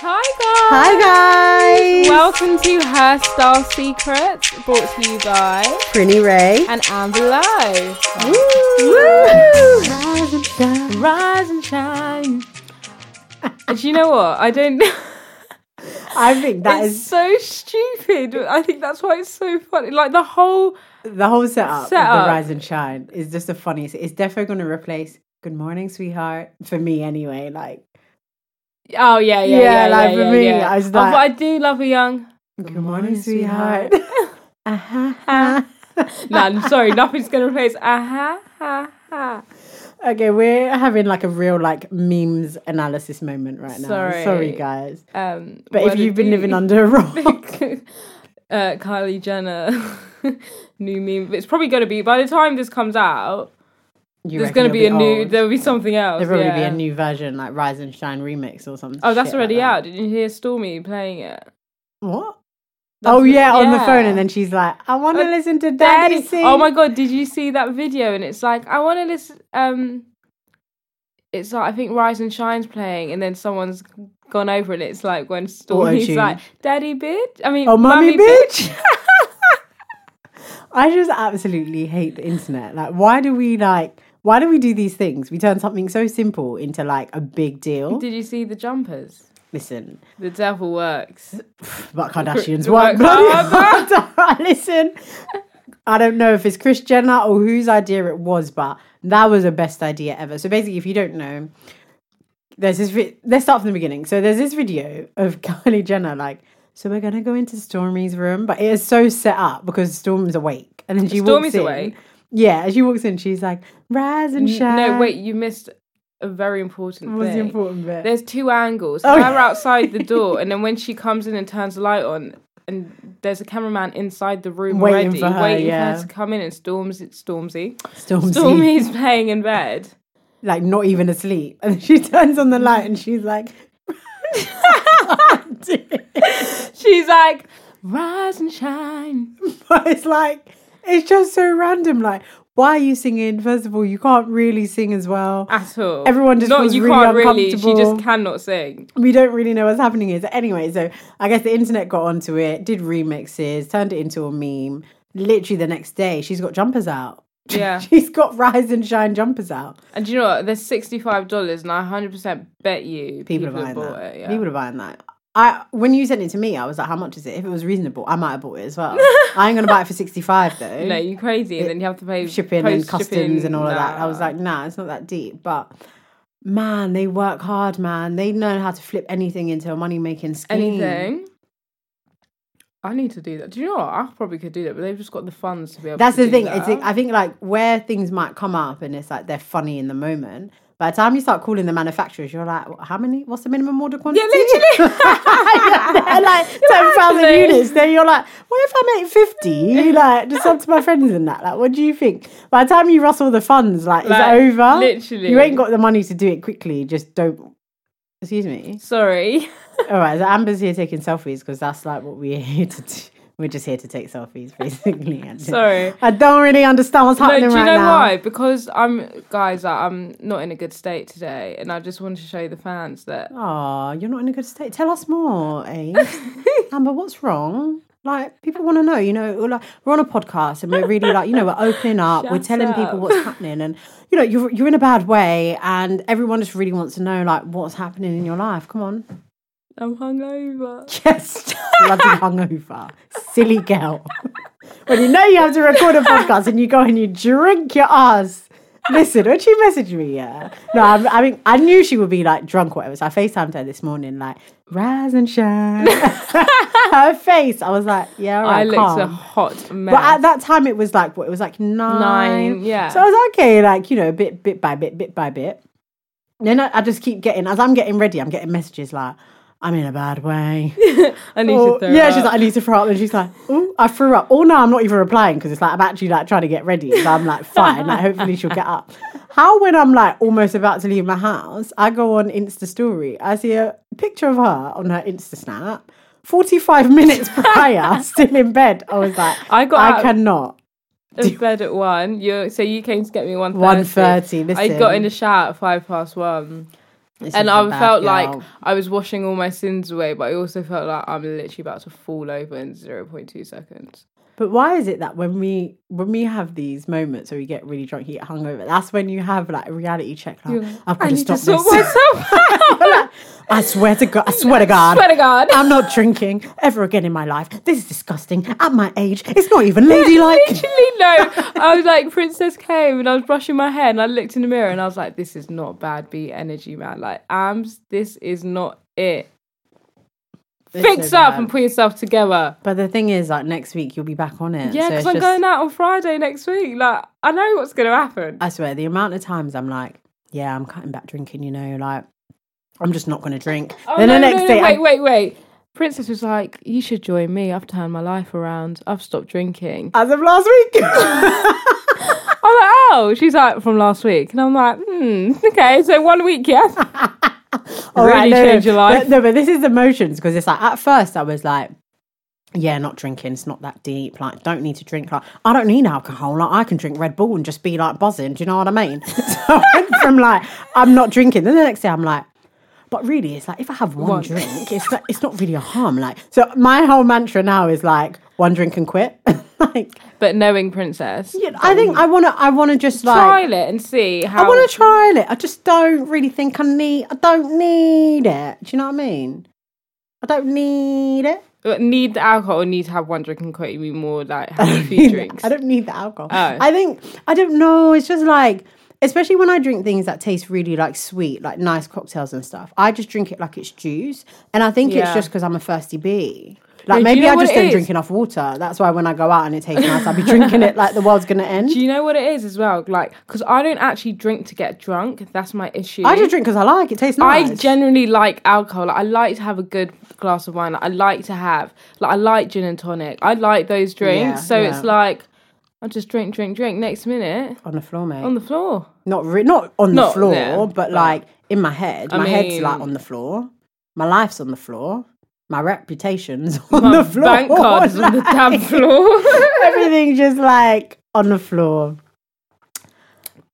Hi guys! Hi guys! Welcome to Hairstyle Secrets, brought to you by Prinny Ray. and Amber Lowe. Woo! Rise and shine, rise and shine. and you know what? I don't. I think that it's is so stupid. I think that's why it's so funny. Like the whole. the whole setup, of Setup. the Rise and Shine is just the funniest. It's definitely going to replace Good Morning, Sweetheart for me anyway. Like Oh yeah, yeah, Yeah, yeah. like yeah, for me. I was Oh, like- I do love a young. Good, Morning, Sweetheart. uh-huh. no, I'm sorry, nothing's gonna replace. Ah ha ha. Okay, we're having like a real like memes analysis moment right now. Sorry. Sorry guys. Um, But if you've been you- living under a rock, uh, Kylie Jenner new meme. It's probably to be by the time this comes out. You there's going to be a new. old? There'll be something else. There'll probably be a new version like Rise and Shine remix or something. Oh, that's already like that. out. Did you hear Stormi playing it? What? That's oh what- yeah, on the phone, and then she's like, "I want to Uh, listen to Daddy, sing." Oh my god! Did you see that video? And it's like I want to listen. Um, it's like I think Rise and Shine's playing, and then someone's gone over, and it's like when Stormi's like, "Daddy bitch." I mean, Oh, mummy, mummy bitch. I just absolutely hate the internet. Like, why do we like? Why do we do these things? We turn something so simple into like a big deal. Did you see the jumpers? Listen, The devil works. but Kardashians Work work bloody hard. hard. Listen, I don't know if it's Kris Jenner or whose idea it was, but that was the best idea ever. So basically, if you don't know, there's this. Vi- Let's start from the beginning. So there's this video of Kylie Jenner like. So we're gonna go into Stormi's room, but it is so set up because Storm's awake, and then she Stormi's walks in. awake? Yeah, as she walks in, she's like, "Rise and shine." No, wait, you missed a very important What's the important bit? There's two angles. Oh, Her outside the door, and then when she comes in and turns the light on, and there's a cameraman inside the room Waiting already, for her, waiting yeah. for her to come in. And Storms, Stormzy, Stormzy, Stormi's playing in bed. like not even asleep, and she turns on the light, and she's like, She's like, "Rise and shine." But it's like, it's just so random. Like, why are you singing? First of all, you can't really sing as well. At all. Everyone just not feels you really can't really. She just cannot sing. We don't really know what's happening here. So anyway, so I guess the internet got onto it, did remixes, turned it into a meme. Literally the next day, she's got jumpers out. Yeah. she's got rise and shine jumpers out. And do you know what? There's sixty five dollars, and I hundred percent bet you People, people, are have buying bought that. it. Yeah. People are buying that. I when you sent it to me, I was like, how much is it? If it was reasonable, I might have bought it as well. I ain't gonna buy it for sixty five though. no, you crazy, and then you have to pay shipping and customs and all of that. I was like, nah, it's not that deep. But man, they work hard, man. They know how to flip anything into a money making scheme. anything. I need to do that. Do you know what? I probably could do that, but they've just got the funds to be able. That's to the thing. That. It's, I think like where things might come up and it's like they're funny in the moment. By the time you start calling the manufacturers, you're like, how many? What's the minimum order quantity? literally. They're like ten thousand units. Then you're like, what if I make fifty? Like just up to my friends and that. Like, what do you think? By the time you rustle the funds, like, Like, it's over. literally. you ain't got the money to do it quickly. Just don't. Excuse me. Sorry. All right, so Amber's here taking selfies because that's like what we're here to do. We're just here to take selfies, basically. Sorry. I don't really understand what's happening No, do you right know now. why? Because I'm, guys, I'm not in a good state today, and I just wanted to show the fans that Oh, you're not in a good state. Tell us more, eh? Amber, what's wrong? Like people want to know, you know. We're, like, we're on a podcast and we're really like, you know, we're opening up. we're Shut telling people what's happening, and you know, you're you're in a bad way, and everyone just really wants to know like what's happening in your life. Come on, I'm hungover. yes, bloody hungover, silly girl. when you know you have to record a podcast and you go and you drink your ass. Listen, when she messaged me, yeah. No, I, I mean, I knew she would be like drunk or whatever. So I FaceTimed her this morning, like, rise and shine. her face, I was like, yeah, all I right, looked calm. a hot mess. But at that time, it was like, what? It was like nine. Nine, yeah. So I was okay, like, you know, bit, bit by bit, bit by bit. Then I, I just keep getting, as I'm getting ready, I'm getting messages like, I'm in a bad way. I need Or- to throw yeah, up. she's like, I need to throw up. And she's like, oh, I threw up. Oh, no, I'm not even replying because it's like, I'm actually like trying to get ready. So I'm like, fine. Like, hopefully she'll get up. How when I'm like almost about to leave my house, I go on Insta story. I see a picture of her on her Insta snap. 45 minutes prior, still in bed. I was like, I got I out- cannot. in bed at one. You so you came to get me one 1:30, I listen. got in the shower at five past one. This and I felt girl. like I was washing all my sins away, but I also felt like I'm literally about to fall over in 0.2 seconds. But why is it that when we when we have these moments where we get really drunk, you get hungover, that's when you have like a reality check. Like, You're I've got I to need to stop sort this. myself. I swear to God, I swear to God, Swear to God. I'm not drinking ever again in my life. This is disgusting. At my age, it's not even ladylike. Literally, no. I was like, Princess came and I was brushing my hair and I looked in the mirror and I was like, this is not bad beat energy, man. Like, AMS, this is not it. It's Fix so up bad. and put yourself together. But the thing is, like next week, you'll be back on it. Yeah, because it's I'm just- going out on Friday next week. Like, I know what's going to happen. I swear, the amount of times I'm like, yeah, I'm cutting back drinking. You know, like I'm just not going to drink. Oh, then no, the next no, day, wait, I- wait, wait. Princess was like, "You should join me. I've turned my life around. I've stopped drinking." as of last week. I'm like, "Oh," she's like, "From last week," and I'm like, "Hmm, okay, so one week, yeah." All Really no, change your life. But, no, but this is the emotions because it's like at first I was like, yeah, not drinking. It's not that deep. Like, don't need to drink. Like, I don't need alcohol. Like, I can drink Red Bull and just be like buzzing. Do you know what I mean? so I went from like, I'm not drinking. Then the next day I'm like, but really, it's like if I have one, One. drink, it's like, it's not really a harm. Like, so my whole mantra now is like one drink and quit. like, But knowing Princess, yeah, I think I wanna, I wanna just like. trial it and see how. I want to try it. I just don't really think I need. I don't need it. Do you know what I mean? I don't need it. But need the alcohol or need to have one drink and quit. Mean more like have a few drinks? I don't need the alcohol. Oh. I think I don't know. It's just like, especially when I drink things that taste really like sweet, like nice cocktails and stuff. I just drink it like it's juice, and I think it's just because I'm a thirsty bee. No, Like do you maybe know I just don't is? drink enough water. That's why when I go out and it tastes nice, I'll be drinking it like the world's gonna end. Do you know what it is as well? Like, because I don't actually drink to get drunk. That's my issue. I just drink because I like it. Tastes nice. I generally like alcohol. Like, I like to have a good glass of wine. Like, I like to have like I like gin and tonic. I like those drinks. Yeah, so yeah. it's like I just drink, drink, drink. Next minute on the floor, mate. on the floor. not re- not on the floor, there, but, but- like in my head. I my head's like on the floor. My life's on the floor. My reputation's on My the floor. bank card is on the damn floor. Everything's just like on the floor.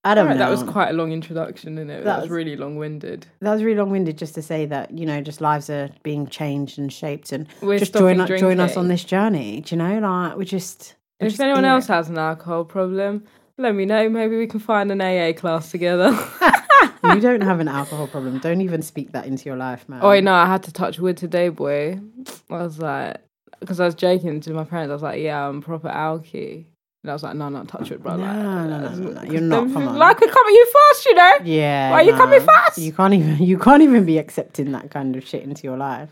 I don't Alright, know. that was quite a long introduction, isn't it? That, That was was- really long winded. That was really long winded just to say that you know just lives are being changed and shaped and We're just join join us on this journey. Do you know, like we just. we're If just anyone else it. has an alcohol problem, let me know. Maybe we can find an AA class together. You don't have an alcohol problem. Don't even speak that into your life, man. oh, wait, no, I had to touch wood today, boy. I was like, because I was joking to my parents. I was like, yeah, I'm proper alky. And I was like, no, not touch wood, bro. No, Like, no, no, no, no, you're not, come on. Like, I come at you fast, you know? Yeah. Why are you no. coming fast? You can't even you can't even be accepting that kind of shit into your life.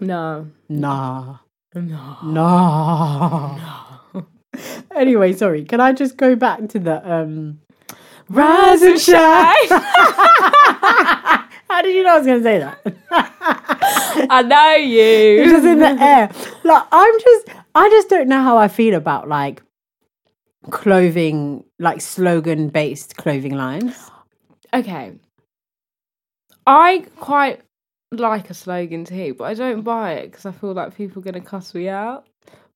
No. Nah. No. Nah. anyway, sorry. Can I just go back to the um Rise and shine? How did you know I was gonna say that? I know you. It's just in the air. Like I'm just I just don't know how I feel about like clothing like slogan based clothing lines. okay. I quite like a slogan too, but I don't buy it because I feel like people are going to cuss me out.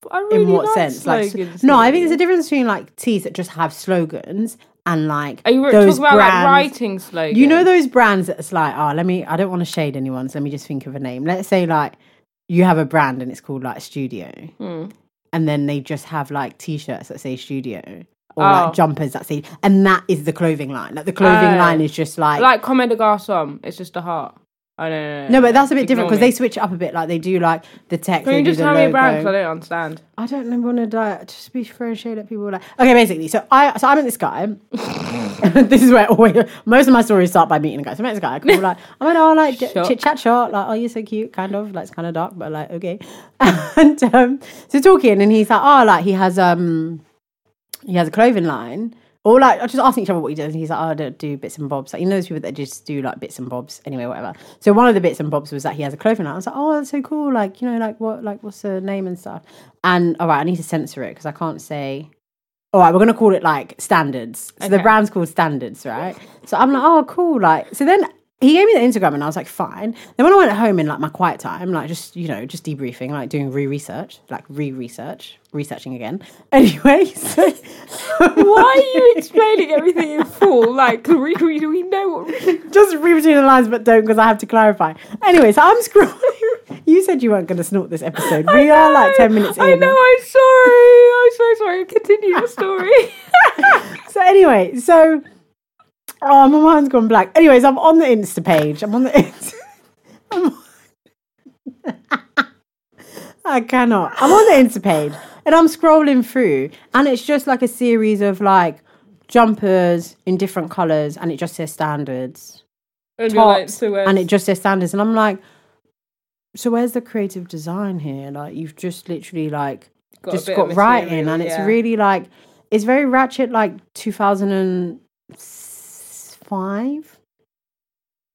But I really In what like sense? Like slogans no, I think there's a difference between like tees that just have slogans and like Are you those talking about like writing slogans? You know those brands that's like, oh, let me. I don't want to shade anyone, so let me just think of a name. Let's say like you have a brand and it's called like Studio, Hmm. and then they just have like t-shirts that say Studio or Oh. like jumpers that say, and that is the clothing line. Like the clothing Oh. line is just like. like Comme des Garçons. It's just a heart. Oh no, no, no. no, but that's a bit different because they switch up a bit. Like they do like the text. Can you just tell me a brand? 'Cause logo. I don't understand. I don't want to like, just be throwing shade at people. Like, okay, basically, so I, so I met this guy. this is where always, most of my stories start by meeting a guy. So I met this guy. Cool, like, I went, oh, like chit chat short. Like, oh, you're so cute, kind of. Like, it's kind of dark, but like, okay. And um, so talking, and he's like, oh, like he has um, he has a clothing line Or like I just asking each other what he does, and he's like, "Oh, I don't do bits and bobs." Like you know those people that just do like bits and bobs. Anyway, whatever. So one of the bits and bobs was that he has a clothing line. I was like, "Oh, that's so cool!" Like you know, like what, like what's the name and stuff. And all right, I need to censor it because I can't say. All right, we're gonna call it like standards. So the brand's called standards, right? So I'm like, oh, cool. Like, so then he gave me the Instagram, and I was like, fine. Then when I went home in like my quiet time, like just you know, just debriefing, like doing re-research, like re-research, researching again. Anyway, so Why are you explaining everything in full? Like, we, we, we know what. just read between the lines, but don't because I have to clarify. Anyway, so I'm scrolling. You said you weren't going to snort this episode. We are like ten minutes in. I know, I'm sorry. I'm so sorry. Continue your story. So anyway, so oh my mind's gone black. Anyways, I'm on the Insta page. I'm on the Insta. On- I cannot. I'm on the Insta page and I'm scrolling through, and it's just like a series of like jumpers in different colors, and it just says standards and you're like, tops, so and it just says standards, and I'm like, so where's the creative design here? Like you've just literally like got just got writing, and it's really like it's very ratchet, like 2005.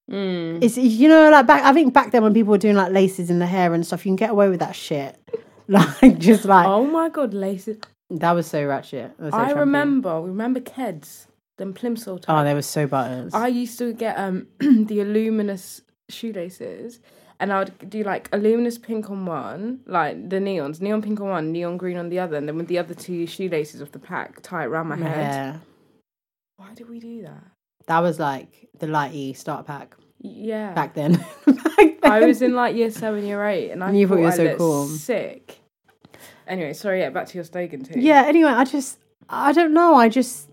Mm. It's you know like back. I think back then when people were doing like laces in the hair and stuff, you can get away with that shit. Like just like Oh my god, laces. that was so ratchet. Was so I trampy. remember, remember Keds, them plimsoll Oh, they were so butters. I used to get um the luminous shoelaces, and I would do like a luminous pink on one, like the neons, neon pink on one, neon green on the other, and then with the other two shoelaces of the pack tie it around my My head. Why did we do that? That was like the lighty start pack Yeah, back then. back then. I was in like year seven, year eight, and I And you thought you were I so cool. Sick. Anyway, sorry. Yeah, back to your slogan too. Yeah, anyway, I just I don't know. I just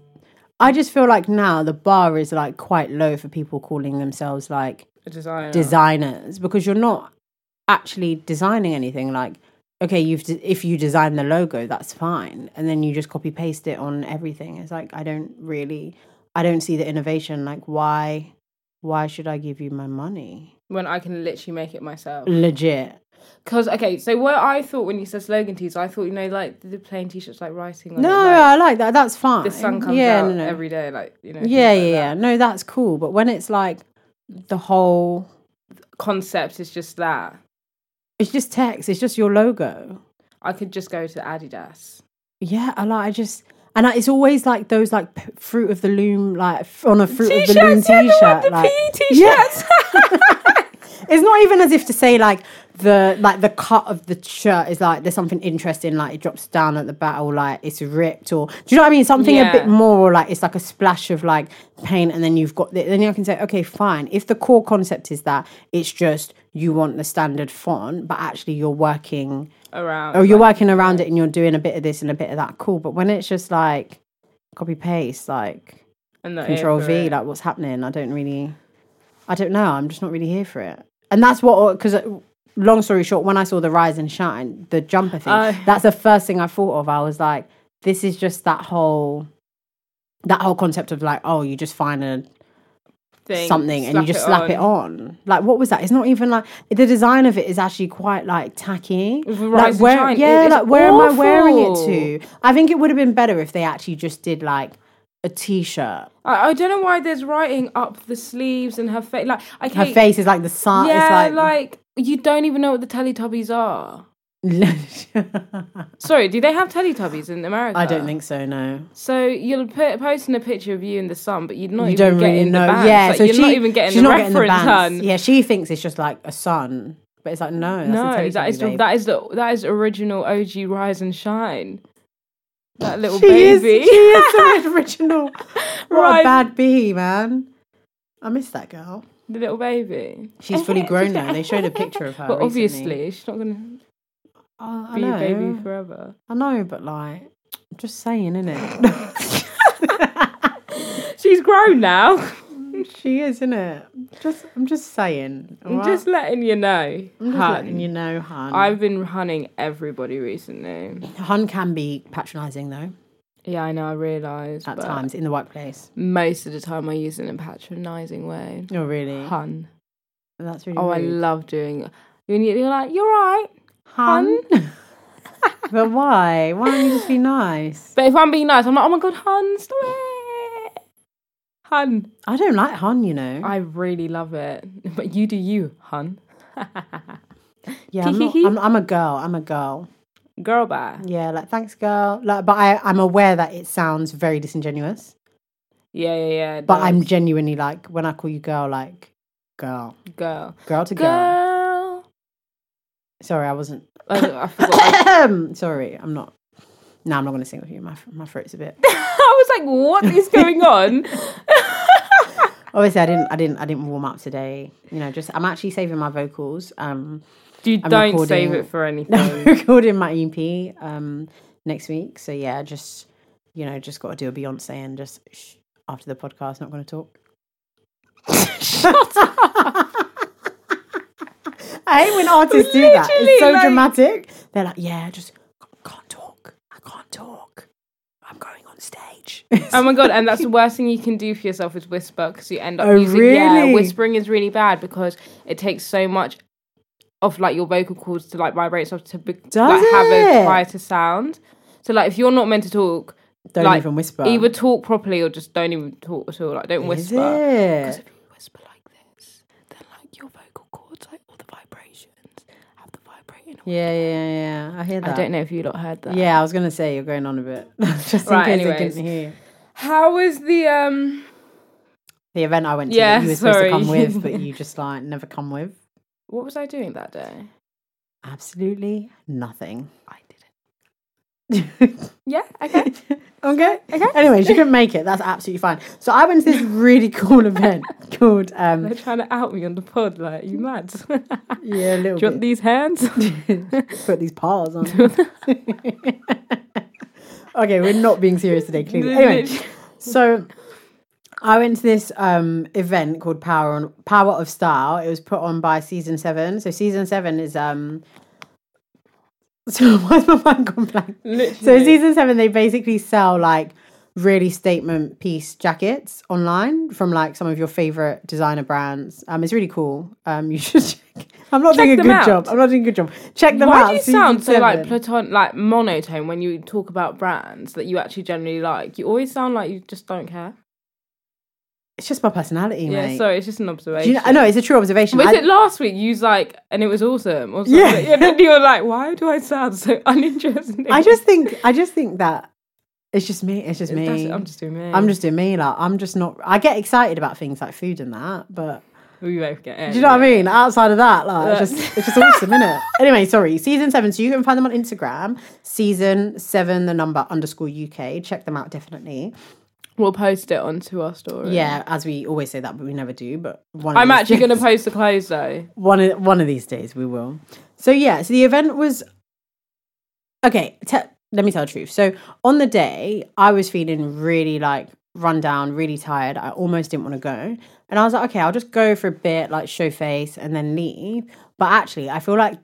I just feel like now the bar is like quite low for people calling themselves like a designer. designers because you're not actually designing anything like okay you've de- if you design the logo that's fine and then you just copy paste it on everything it's like i don't really i don't see the innovation like why why should i give you my money when I can literally make it myself. legit Because okay, so what I thought when you said slogan tees, I thought you know like the plain t-shirts like writing. On no it, like, i like that that's fine the sun comes yeah out no, no. every day, like you know. things yeah like yeah yeah no that's cool but when it's like the whole Concept is just that. it's just text it's just your logo I could just go to Adidas. Yeah, I like. I just and it's always like those like p- fruit of the loom, like on a fruit of the loom T-shirts, yeah, t-shirt. the like, PE Yeah. t-shirts. it's not even as if to say like the like the cut of the shirt is like there's something interesting, like it drops down at the or like it's ripped, or do you know what I mean? Something a bit more, or like it's like a splash of like paint, and then you've got the, then you can say, okay, fine. If the core concept is that it's just you want the standard font, but actually you're working Around. oh, you're working around it and you're doing a bit of this and a bit of that. Cool. But when it's just like copy paste, like and control V, it. like what's happening, I don't really, I don't know. I'm just not really here for it. And that's what, because long story short, when I saw the rise and shine, the jumper thing, Oh. Uh, that's the first thing I thought of. I was like, this is just that whole, that whole concept of like, oh, you just find a Thing, something and you just slap it on. Like, what was that? It's not even like the design of it is actually quite like tacky. Like, where, yeah, it like where am I wearing it to? I think it would have been better if they actually just did like a t-shirt. I, I don't know why there's writing up the sleeves and her face. Like I can't. Her face is like the sun. Yeah, it's like, like you don't even know what the Teletubbies are. Sorry, do they have Teletubbies in America? I don't think so. No, So you'll put posting a picture of you in the sun, but you're not you even don't getting really know. the bands. Yeah, Like, so you're she, not even getting she's the not getting the reference, bands. hun. Yeah, she thinks it's just like a sun, but it's like no, that's no, that is babe. that is the that is original OG Rise and Shine. That little She is, baby. she is the original. What a bad bee, man. I miss that girl. The little baby. She's fully grown now. They showed a picture of her. But recently. obviously, she's not gonna Oh, I be a baby forever. I know, but like, I'm just saying, innit? She's grown now. she is, innit? Just, I'm just saying. I'm alright? just letting you know. I'm just hun. letting you know, hun. I've been hunting everybody recently. Hun can be patronising though Yeah, I know. I realise at times in the workplace. Most of the time, I use it in a patronising way. Oh, really? Hun. That's really Oh, I love doing. You're, you're like, you're right. hun. but why? Why don't you just be nice? But if I'm being nice, I'm like, oh my god, hun, stop it. hun. I don't like hun, you know. I really love it. But you do you, hun. yeah, I'm, not, I'm, I'm a girl. I'm a girl. Girl bye. Yeah, like thanks, girl. Like, but I, I'm aware that it sounds very disingenuous. Yeah, yeah, yeah. But I'm genuinely like when I call you girl, like girl, girl. girl to girl. Girl. Sorry, I wasn't. I, I. Sorry, I'm not. No, I'm not going to sing with you. My my throat's a bit. I was like, what is going on? Obviously, I didn't. I didn't. I didn't warm up today. You know, just I'm actually saving my vocals. Um, You I'm don't recording- save it for anything. I'm recording my EP um next week. So yeah, just you know, just got to do a Beyonce and just shh, after the podcast, not going to talk. Shut up. I hate when artists do that. It's so like- dramatic. They're like, yeah, just can't talk. I can't talk. I'm going on stage. Oh my god! And that's the worst thing you can do for yourself is whisper because you end up Oh, using. Yeah, really? whispering is really bad because it takes so much of like your vocal cords to like vibrate stuff to be, Does like have it? a quieter sound. So like if you're not meant to talk, Don't like, even whisper. either talk properly or just don't even talk at all. Like don't Is whisper. Because it? if you whisper like this, then like your vocal cords, like all the vibrations, have the vibrating. Yeah, yeah, yeah. I hear that. I don't know if you lot heard that. Yeah, I was gonna say you're going on a bit, just in Right, case anyways. they couldn't hear. How was the um? The event I went to, Yeah, that you were supposed sorry. to come with, but you just like never come with. What was I doing that day? Absolutely nothing. I didn't. Yeah, okay. Okay. Okay. Anyways, you couldn't make it. That's absolutely fine. So I went to this really cool event called um They're trying to out me on the pod. Like, you mad? Yeah a little you want these hands? Put these paws on. okay, we're not being serious today. Clearly. Anyway, so I went to this um event called Power on Power of Style. It was put on by Season Seven. So Season Seven is um. So why's my mind gone blank? So season seven, they basically sell like really statement piece jackets online from like some of your favorite designer brands. Um, it's really cool. Um, you should. Check. I'm not Check doing a good out. job. I'm not doing a good job. Check them out. Why do you sound so like platon, like monotone when you talk about brands that you actually generally like? You always sound like you just don't care. It's just my personality, Yeah, mate. sorry, it's just an Do observation. you know, I know it's a true observation. Was I- it last week? You was like, and it was awesome. Or something. Yeah. And then you were like, why do I sound so uninteresting? I just think. I just think that it's just me. It's just me. I'm just doing me. I'm just doing me. Like I'm just not. I get excited about things like food and that, but We both get it. Do you know what I mean? Outside of that, like it's just it's just awesome, isn't it? Anyway, sorry, season seven. So you can find them on Instagram, season seven, the number underscore UK. Check them out definitely. We'll post it onto our story. Yeah, as we always say that, but we never do. But one of I'm these actually going to days- post the clothes though. one of one of these days we will. So yeah, so the event was okay. Te- let me tell the truth. So on the day, I was feeling really like run down, really tired. I almost didn't want to go, and I was like, okay, I'll just go for a bit, like show face, and then leave. But actually, I feel like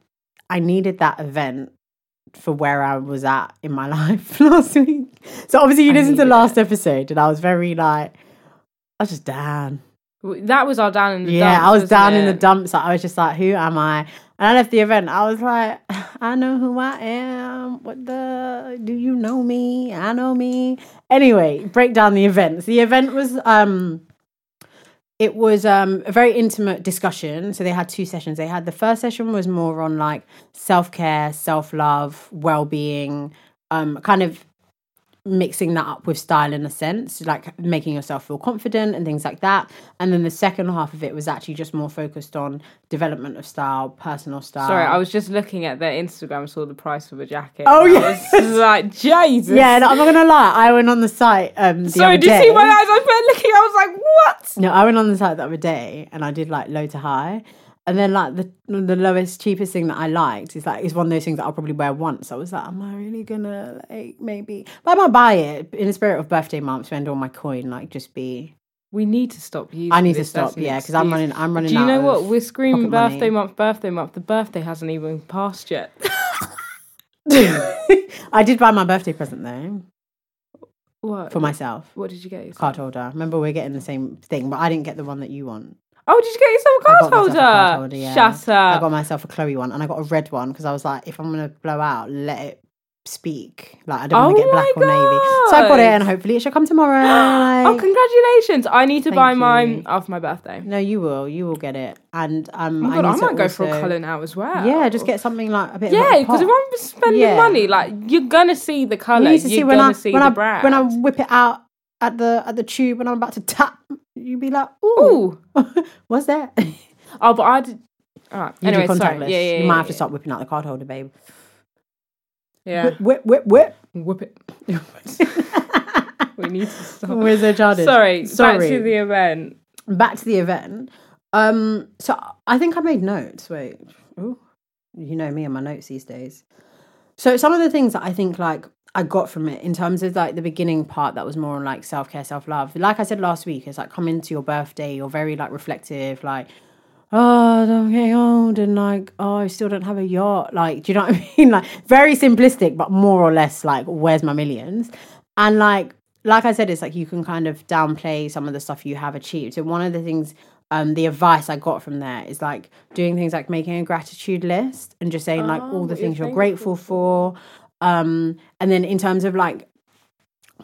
I needed that event for where I was at in my life last week. So obviously, you I listened to needed last episode, and I was very like, I was just down. That was our down in the Yeah, dumps, I was down in the it? dumps. I was just like, who am I? And I left the event. I was like, I know who I am. What the? Do you know me? I know me. Anyway, break down the events. The event was um, it was um a very intimate discussion. So they had two sessions. They had the first session was more on like self care, self love, well being, um, kind of mixing that up with style in a sense, like making yourself feel confident and things like that. And then the second half of it was actually just more focused on development of style, personal style. Sorry, I was just looking at their Instagram, saw the price of a jacket. Oh, I yes. was like Jesus. Yeah, no, I'm not gonna lie. I went on the site um the Sorry, did you see my eyes open looking? I was like, what? No, I went on the site the other day and I did like low to high. And then like the the lowest, cheapest thing that I liked is like is one of those things that I'll probably wear once. I was like, am I really gonna like maybe? But I might buy it in the spirit of birthday month. Spend all my coin, like just be. We need to stop using. I need to stop, yeah, because I'm running. I'm running. Do you know what? We're screaming pocket money. birthday month, birthday month. The birthday hasn't even passed yet. I did buy my birthday present though what? for myself. What did you get? Yourself? Card holder. Remember, we're getting the same thing, but I didn't get the one that you want. Oh, did you get yourself a I card got holder? a card holder, yeah. Shut I got myself a Chloe one, and I got a red one because I was like, if I'm gonna blow out, let it speak. Like I don't want Oh to get black my or navy. So I got it, and hopefully it should come tomorrow. Oh, congratulations! I need to buy you. mine after my birthday. no, you will. You will get it, and um, Oh God, I, to might go for a colour now as well. Yeah, just get something like a bit. Yeah, of a because if. I'm spending Yeah. money, like you're gonna see the You colour. need to you're see when gonna I see when the I brand. when I whip it out at the at the tube when I'm about to tap. You be like, ooh, Ooh. what's that? Oh, but I did. All right. Anyway, do sorry. contactless. Yeah, yeah, you yeah, might have to start whipping out the card holder, babe. Yeah. Whip, whip, whip. Whip it. we need to stop. Where's the childish? Sorry. sorry. Back to the event. back to the event. Um, so I think I made notes. Wait, Ooh, you know me and my notes these days. So some of the things that I think like I got from it in terms of like the beginning part that was more on like self care, self love. Like I said last week, it's like coming to your birthday, you're very like reflective, like oh, I'm getting old and like, oh, I still don't have a yacht. Like, do you know what I mean? Like, very simplistic, but more or less like, where's my millions? And like, like I said, it's like you can kind of downplay some of the stuff you have achieved. So one of the things, um, the advice I got from there is like doing things like making a gratitude list and just saying like Oh, all the things you're grateful for. Um, and then in terms of like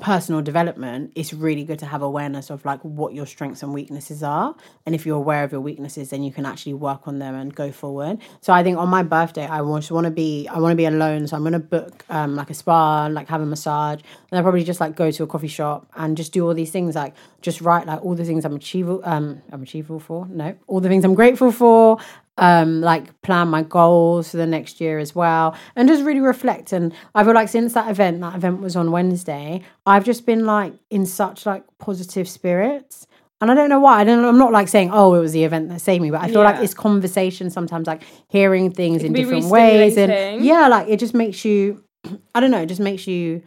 personal development, it's really good to have awareness of like what your strengths and weaknesses are. And if you're aware of your weaknesses, then you can actually work on them and go forward. So I think on my birthday, I just want to be, I want to be alone. So I'm going to book um, like a spa, like have a massage, and I'll probably just like go to a coffee shop and just do all these things, like just write like all the things I'm achievable, um, I'm achievable for. No, all the things I'm grateful for. Um, like plan my goals for the next year as well, and just really reflect. And I feel like since that event, that event was on Wednesday, I've just been like in such like positive spirits. And I don't know why. I don't. I'm not like saying, "Oh, it was the event that saved me," but I feel like Yeah. it's conversation sometimes, like hearing things in different ways, and yeah, like it just makes you. I don't know. It just makes you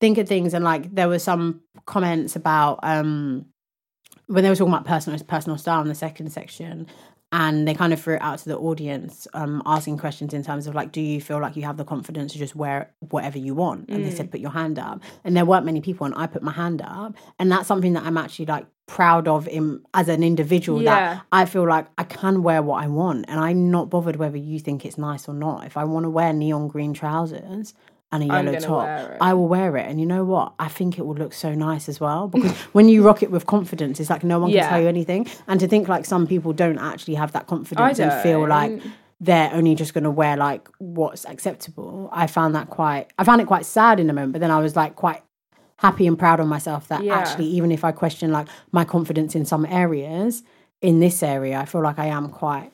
think of things. And like there were some comments about um when they were talking about personal personal style in the second section, and they kind of threw it out to the audience, um, asking questions in terms of like, do you feel like you have the confidence to just wear whatever you want? And they Mm. said, put your hand up. And there weren't many people, and I put my hand up, and that's something that I'm actually like proud of in as an individual. Yeah. That I feel like I can wear what I want, and I'm not bothered whether you think it's nice or not. If I want to wear neon green trousers. And a yellow top. I will wear it. And you know what? I think it will look so nice as well because when you rock it with confidence, it's like no one Yeah. can tell you anything. And to think like some people don't actually have that confidence and feel like they're only just going to wear like what's acceptable. I found that quite, I found it quite sad in a moment, but then I was like quite happy and proud of myself that Yeah. actually, even if I question like my confidence in some areas, in this area, I feel like I am quite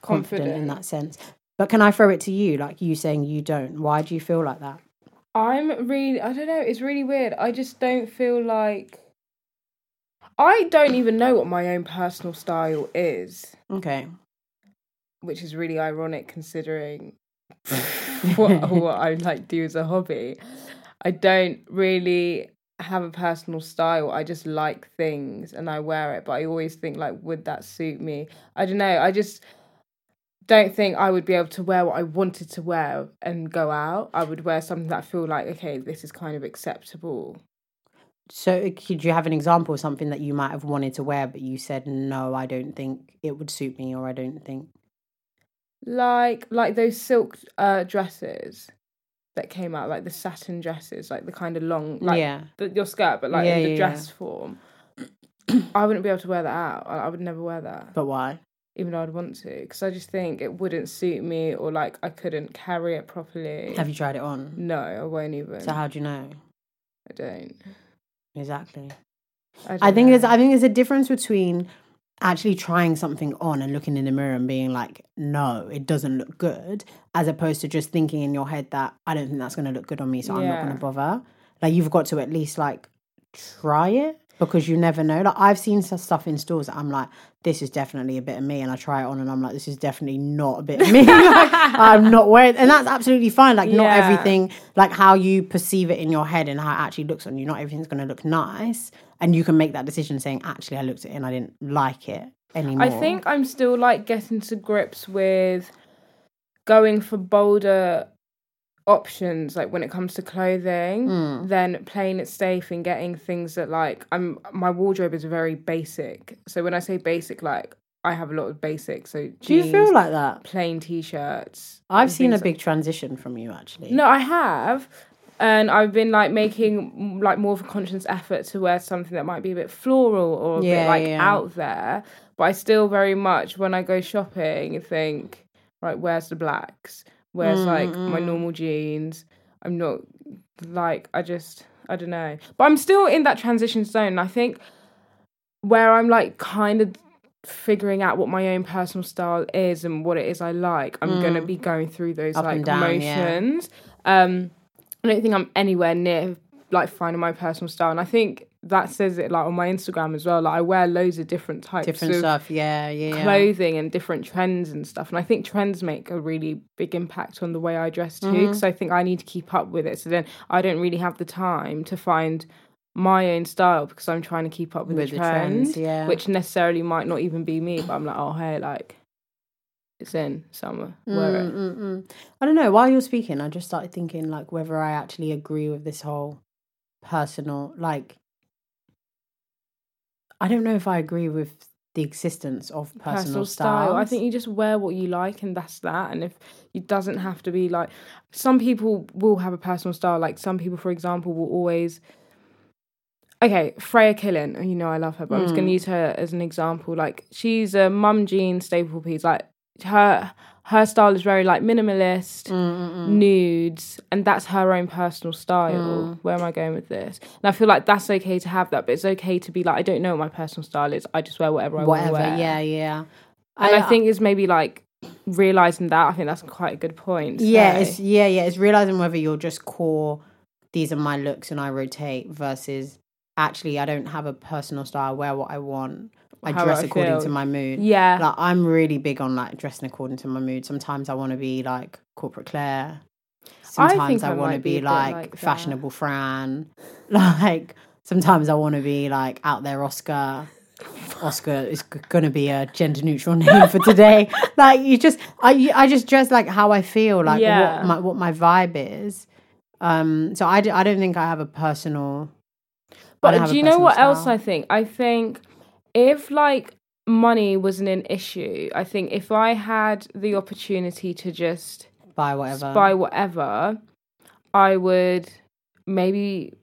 confident, in that sense. But can I throw it to you, like you saying you don't? Why do you feel like that? I'm really, I don't know, it's really weird. I just don't feel like. I don't even know what my own personal style is, Okay. which is really ironic considering what, what I like do as a hobby. I don't really have a personal style. I just like things and I wear it, but I always think like, would that suit me? I don't know. I just don't think I would be able to wear what I wanted to wear and go out. I would wear something that I feel like, okay, this is kind of acceptable. So, could you have an example of something that you might have wanted to wear, but you said, no, I don't think it would suit me, or I don't think. Like like those silk uh dresses that came out, like the satin dresses, like the kind of long like yeah. the, your skirt, but like Yeah, in the yeah, dress form. I wouldn't be able to wear that out. I, I would never wear that, But why? Even though I'd want to, because I just think it wouldn't suit me, or like I couldn't carry it properly. Have you tried it on? No, I won't even. So, how do you know? I don't. Exactly. I, I think there's. I think there's a difference between actually trying something on and looking in the mirror and being like, no, it doesn't look good, as opposed to just thinking in your head that I don't think that's going to look good on me, so I'm not gonna bother. Like you've got to at least like try it because you never know. Like I've seen stuff in stores that I'm like, this is definitely a bit of me, and I try it on and I'm like, this is definitely not a bit of me. like, I'm not wearing, and that's absolutely fine. Like not everything, like how you perceive it in your head and how it actually looks on you. Not everything's going to look nice, and you can make that decision saying, actually, I looked at it and I didn't like it anymore. I think I'm still like getting to grips with going for bolder options like when it comes to clothing Mm. then playing it safe and getting things that like I'm my wardrobe is very basic so when I say basic like I have a lot of basics. So Do you feel like that? plain t-shirts? I've seen a like- big transition from you actually. No, I have. And I've been like making like more of a conscious effort to wear something that might be a bit floral or a Yeah, bit like yeah. out there. But I still very much when I go shopping think, right, where's the blacks? Where's like Mm, my normal jeans? I'm not like I just I don't know. But I'm still in that transition zone. I think where I'm like kind of figuring out what my own personal style is and what it is I like, I'm gonna be going through those Mm. Up like down, yeah. motions. Um I don't think I'm anywhere near like finding my personal style. And I think that says it like on my Instagram as well. Like I wear loads of different types Different of stuff. Yeah, yeah. yeah. clothing and different trends and stuff. And I think trends make a really big impact on the way I dress too. Mm-hmm. Because I think I need to keep up with it. So then I don't really have the time to find my own style because I'm trying to keep up with, With the, the trend, trends, yeah. which necessarily might not even be me. But I'm like, oh hey, like it's in summer. Wear it. Mm, mm, mm. I don't know. While you're speaking, I just started thinking like whether I actually agree with this whole personal like. I don't know if I agree with the existence of personal, personal style. I think you just wear what you like and that's that. And if it doesn't have to be like some people will have a personal style. Like some people, for example, will always Okay, Freya Killin, you know I love her, but I'm just Mm. gonna use her as an example. Like she's a mum jean staple piece. Like her her style is very like minimalist, Mm, nudes, and that's her own personal style. Mm. Where am I going with this? And I feel like that's okay to have that, but it's okay to be like, I don't know what my personal style is. I just wear whatever I want to whatever. wear. Yeah, yeah. And I, think it's maybe like realizing that. I think that's quite a good point. to yeah, it's yeah, yeah. It's realizing whether you're just core. These are my looks, and I rotate. Versus, actually, I don't have a personal style. I wear what I want. I How dress I according feel. to my mood. yeah. Like I'm really big on like dressing according to my mood. Sometimes I want to be like corporate Claire. Sometimes I, I want to be like, like fashionable Fran. Like sometimes I want to be like out there Oscar. Oscar is g- gonna be a gender neutral name for today. like you just, I I just dress like how I feel, like Yeah. what my what my vibe is. Um, so I, d- I don't think I have a personal. But do you know what else. I think? I think if like money wasn't an issue, I think if I had the opportunity to just buy whatever? buy whatever, I would maybe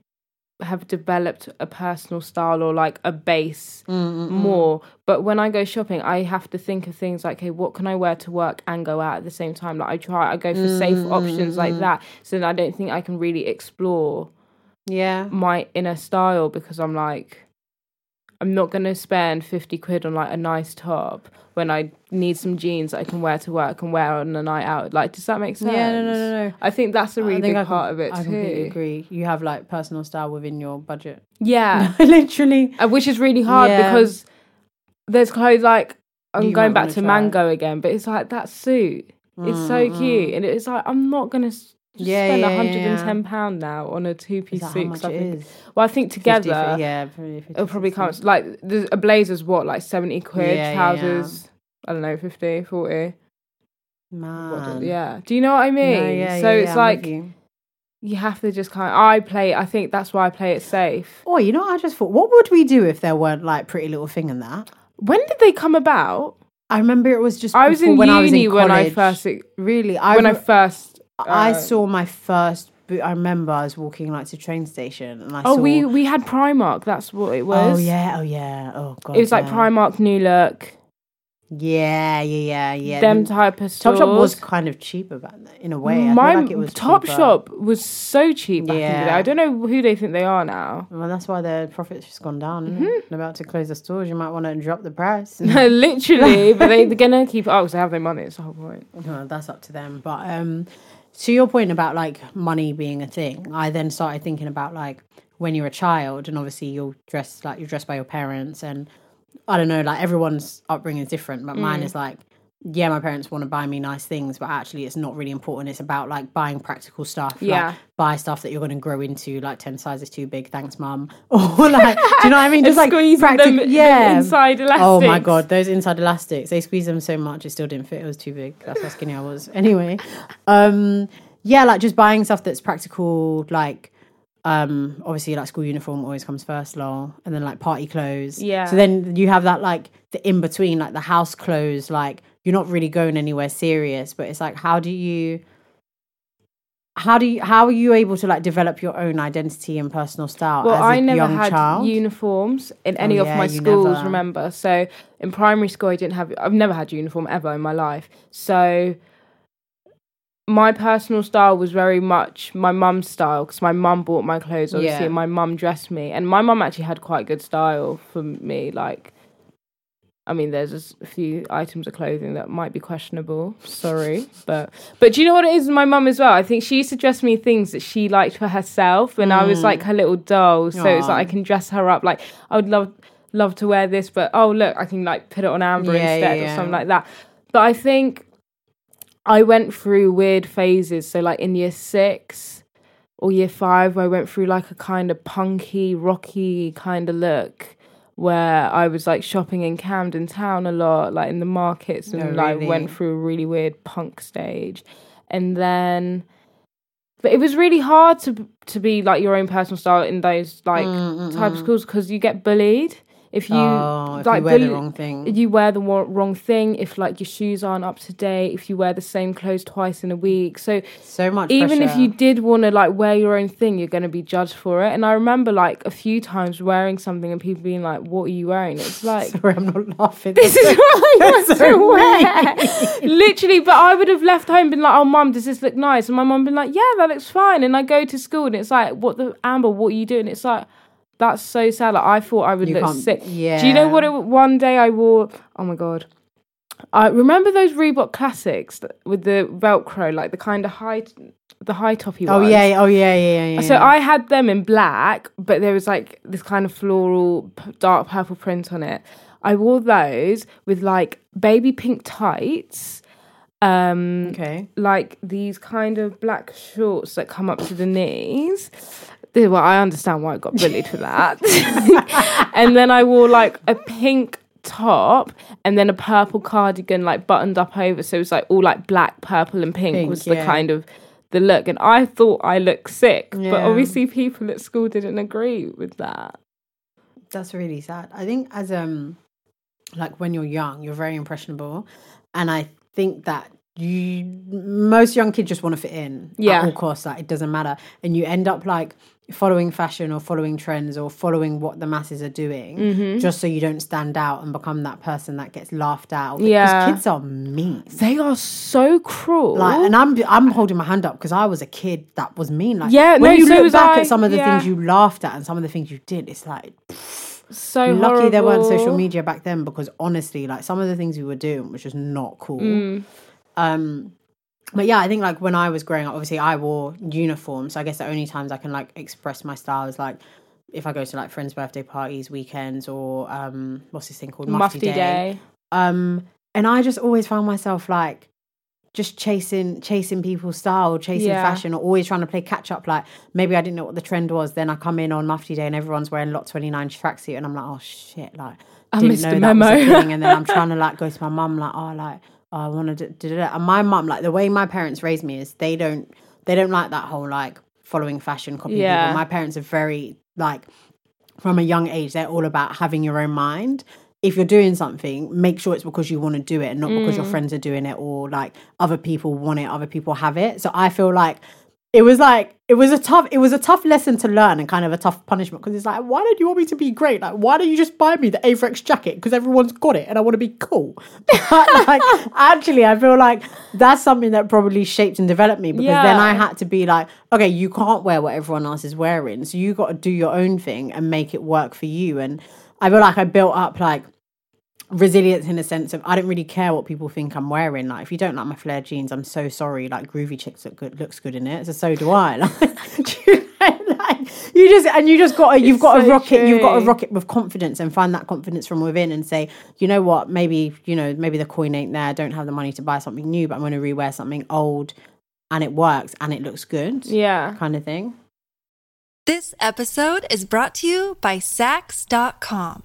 have developed a personal style or like a base Mm, more. But when I go shopping, I have to think of things like, hey, what can I wear to work and go out at the same time? Like I try, I go for safe Mm, options like that. So then I don't think I can really explore yeah. my inner style because I'm like, I'm not gonna spend fifty quid on like a nice top when I need some jeans that I can wear to work and wear on a night out. Like, does that make sense? Yeah, no, no, no, no. I think that's a really big I part com- of it I completely agree. You have like personal style within your budget. Yeah, Literally. Uh, which is really hard Yeah. because there's clothes like I'm You going back to. Mango again, but it's like that suit. It's so cute, and it's like I'm not gonna just Yeah, spend yeah, yeah, 110 pound now on a two piece suit. I think-? Well, I think 50, together yeah, probably 50, it'll probably come like the, a blazer's what like 70 quid, Yeah, yeah, trousers. I don't know, 50, 40. Man. Yeah. Do you know what I mean? No, yeah, so yeah, it's yeah, like you. you. have to just kind of. I play. I think that's why I play it safe. Oh, you know, what I just thought, what would we do if there weren't like Pretty Little Thing and that? When did they come about? I remember it was just. I was in when uni I was in when I first really. I when I first. I uh, saw my first. boot. I remember I was walking like to train station and I Oh, saw. we we had Primark. That's what it was. Oh yeah, oh yeah, oh god. It was like yeah. Primark, New Look, Yeah, yeah, yeah, yeah. them type of stores. Topshop was kind of cheaper back then, in a way. I My like it was Top cheaper. Shop was so cheap back in the day. Yeah. I don't know who they think they are now. Well, that's why their profits just gone down. Mm-hmm. They're about to close the stores. You might want to drop the price. No, Literally, but they, they're gonna keep it up because they have their money. It's the whole point. That's up to them. But um, to your point about like money being a thing, I then started thinking about like when you're a child, and obviously you're dressed like you're dressed by your parents, and I don't know, like everyone's upbringing is different, but mine Mm. is like. Yeah, my parents want to buy me nice things, but actually, it's not really important. It's about like buying practical stuff. like, Yeah. buy stuff that you're going to grow into, like ten sizes too big. Thanks, mum. Or like, do you know what I mean? Just like Squeezing practic- them, them yeah. inside elastics. Oh my god, those inside elastics. They squeezed them so much it still didn't fit. It was too big. That's how skinny I was. Anyway. Um yeah, like just buying stuff that's practical, like um obviously like school uniform always comes first lol and then like party clothes Yeah. so then you have that like the in between like the house clothes like you're not really going anywhere serious but it's like how do you how do you how are you able to like develop your own identity and personal style Well, as a I never had child Oh, uniforms in oh, any of yeah, my schools. never- Remember, so in primary school, I didn't have. I've never had uniform ever in my life. So my personal style was very much my mum's style because my mum bought my clothes, obviously, Yeah. and my mum dressed me. And my mum actually had quite good style for me. Like, I mean, there's just a few items of clothing that might be questionable. Sorry, but but do you know what it is? My mum as well. I think she used to dress me things that she liked for herself, and I was like mm. her little doll. So it's like I can dress her up. Like I would love love to wear this, but oh look, I can like put it on Amber Yeah, instead yeah, or something like that. But I think I went through weird phases. So like in year six or year five, I went through like a kind of punky, rocky kind of look where I was like shopping in Camden Town a lot, like in the markets, and Oh, like really? went through a really weird punk stage. And then but it was really hard to to be like your own personal style in those like mm, mm, type of mm. schools because you get bullied if you oh, if like you wear the bully- wrong thing you wear the wrong thing if like your shoes aren't up to date if you wear the same clothes twice in a week so so much even if you did want to like wear your own thing you're going to be judged for it and i remember like a few times wearing something and people being like what are you wearing it's like sorry i'm not laughing this is what I want to wear. Literally, but I would have left home been like, "Oh, mum, does this look nice?" And my mum been like, "Yeah, that looks fine." And I go to school and it's like, "What the Amber? What are you doing?" It's like, that's so sad. Like I thought I would You look sick. yeah. Do you know what? It, one day I wore. Oh my god. I remember those Reebok classics with the Velcro, like the kind of high, the high toppy oh ones. yeah oh yeah yeah yeah, yeah. So I had them in black, but there was like this kind of floral, dark purple print on it. I wore those with like baby pink tights, um, okay like these kind of black shorts that come up to the knees. Well, I understand why I got bullied for that. and then I wore like a pink top and then a purple cardigan like buttoned up over. So it was like all like black purple and pink, Pink, was the yeah. kind of the look. And i thought i looked sick but obviously people at school didn't agree with that. That's really sad. I think as um like when you're young you're very impressionable. And i think that you most young kids just want to fit in Yeah. at all costs. Like it doesn't matter. And you end up like following fashion or following trends or following what the masses are doing Mm-hmm. just so you don't stand out and become that person that gets laughed because Yeah. kids are mean they are so cruel like and i'm i'm holding my hand up because i was a kid that was mean like Yeah, when no, you so look back I, at some of the yeah. things you laughed at and some of the things you did it's like so lucky there weren't social media back then because honestly like some of the things we were doing was just not cool Mm. um but yeah i think like when i was growing up obviously i wore uniforms so i guess the only times i can like express my style is like if i go to like friends birthday parties weekends or um what's this thing called mufti mufti, day. um and i just always found myself like just chasing chasing people's style chasing Yeah. fashion or always trying to play catch up like maybe i didn't know what the trend was then i come in on mufti day and everyone's wearing lot 29 tracksuit and i'm like oh shit like I didn't missed know the that was a memo. thing and then i'm trying to like go to my mum like oh like oh, i want to do that and my mum like the way my parents raised me is they don't they don't like that whole like following fashion copying Yeah. people my parents are very like from a young age they're all about having your own mind if you're doing something make sure it's because you want to do it and not because Mm. your friends are doing it or like other people want it other people have it so i feel like it was like it was a tough it was a tough lesson to learn and kind of a tough punishment because it's like why don't you want me to be great? Like why don't you just buy me the Avirex jacket because everyone's got it and I want to be cool? But like actually I feel like that's something that probably shaped and developed me because then I had to be like okay you can't wear what everyone else is wearing so you got to do your own thing and make it work for you. And I feel like I built up like resilience in the sense of I don't really care what people think I'm wearing. Like if you don't like my flared jeans, I'm so sorry. Like groovy chicks look good looks good in it. So so do I. Like, you know, like, you just and you just got to, you've It's got to so rock it. You've got to true. rock it with confidence and find that confidence from within and say, you know what, maybe you know maybe the coin ain't there. I don't have the money to buy something new, but I'm going to rewear something old, and it works and it looks good. Yeah. kind of thing. This episode is brought to you by Saks.com.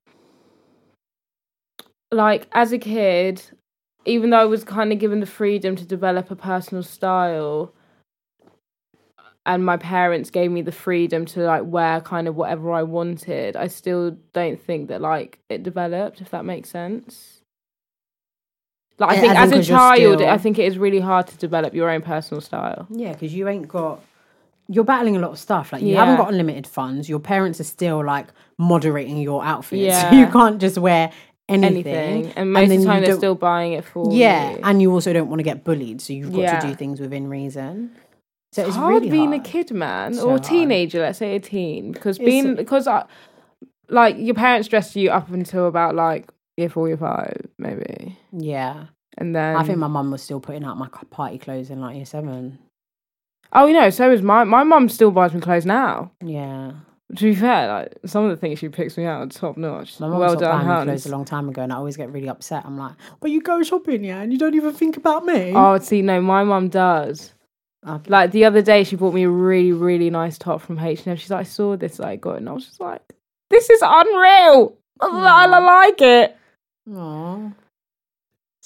like as a kid even though i was kind of given the freedom to develop a personal style and my parents gave me the freedom to like wear kind of whatever i wanted i still don't think that like it developed if that makes sense like i think as a child still- i think it is really hard to develop your own personal style Yeah, because you ain't got. You're battling a lot of stuff. Like you haven't got unlimited funds. Your parents are still like moderating your outfits. Yeah. So you can't just wear anything. anything and most of then the time they're still buying it for Yeah, you. and you also don't want to get bullied, so you've got Yeah. to do things within reason. So it's, it's hard really being hard. a kid, man, So or a hard. teenager. Let's say a teen, because It's- being because I, like your parents dressed you up until about like year four, year five, maybe, Yeah, and then I think my mum was still putting out my party clothes in like year seven. oh, you know, so is my my mum still buys me clothes now. Yeah, To be fair, like some of the things she picks me out are top notch. my mum Well stopped done, buying me clothes a long time ago, and I always get really upset. I'm like, "But you go shopping, yeah, and you don't even think about me." Oh, see, no, my mum does. Okay. Like the other day, she bought me a really, really nice top from H and M. She's like, I saw this, I got it, and I was just like, this is unreal. I, I like it. Aw.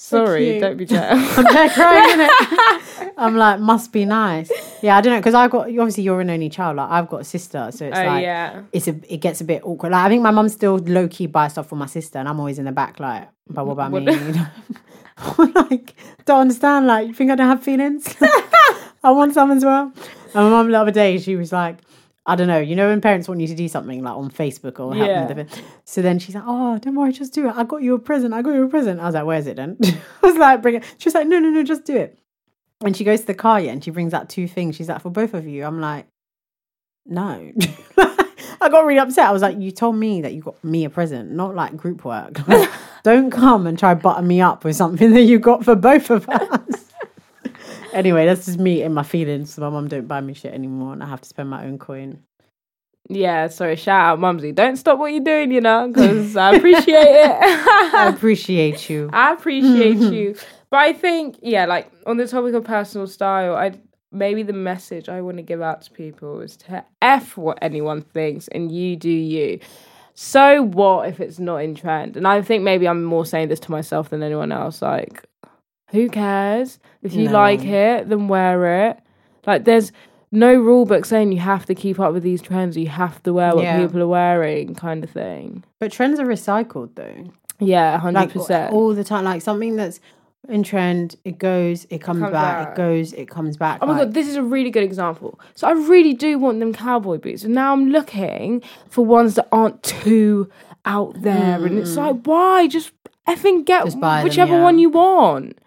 So Sorry, don't be jealous. I'm there crying, innit? I'm like, must be nice. Yeah, I don't know because I've got obviously you're an only child. Like I've got a sister, so it's Oh like yeah. it's a it gets a bit awkward. Like I think my mum still low key buys stuff for my sister, and I'm always in the back like, but what about What- me? You know? I'm like, don't understand. Like, you think I don't have feelings? I want some as well. And my mum the other day, she was like. I don't know, you know when parents want you to do something like on Facebook or Yeah. it. So then she's like, "Oh, don't worry, just do it. I got you a present. I got you a present." I was like, "Where's it then?" I was like, "Bring it." She was like, "No, no, no, just do it." And she goes to the car, yeah, and she brings out two things. She's like, "For both of you." I'm like, "No." I got really upset. I was like, "You told me that you got me a present, not like group work. don't come and try button me up with something that you got for both of us." Anyway, that's just me in my feelings. My mum don't buy me shit anymore, and I have to spend my own coin. Yeah, sorry, shout out Mumsy. Don't stop what you're doing, you know, because I appreciate it. I appreciate you. I appreciate you. But I think, yeah, like on the topic of personal style, I maybe the message I want to give out to people is to F what anyone thinks and you do you. So what if it's not in trend? And I think maybe I'm more saying this to myself than anyone else. Like, who cares? If you No. like it, then wear it. Like, there's no rule book saying you have to keep up with these trends. You have to wear what Yeah. people are wearing, kind of thing. But trends are recycled though. Yeah, hundred like percent. all the time. Like something that's in trend, it goes, it comes, comes back, it goes, it comes back. Oh my god, this is a really good example. So I really do want them cowboy boots, and now I'm looking for ones that aren't too out there, and it's mm. like, why? Just effing get Just buy them, whichever yeah. one you want.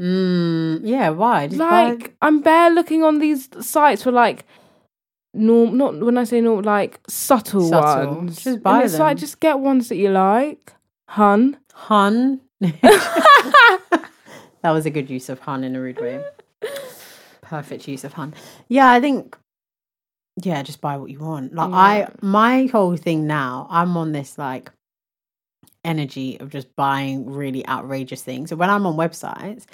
Mm, yeah, why? Just buy- Like I'm bare looking on these sites for like norm, not when I say norm, like subtle, Subtle. ones. Just buy and it's like just get ones that you like, hun. hun. that was a good use of hun in a rude way. Perfect use of hun. Yeah, I think. Yeah, just buy what you want. Like Yeah. I, my whole thing now, I'm on this like energy of just buying really outrageous things. So when I'm on websites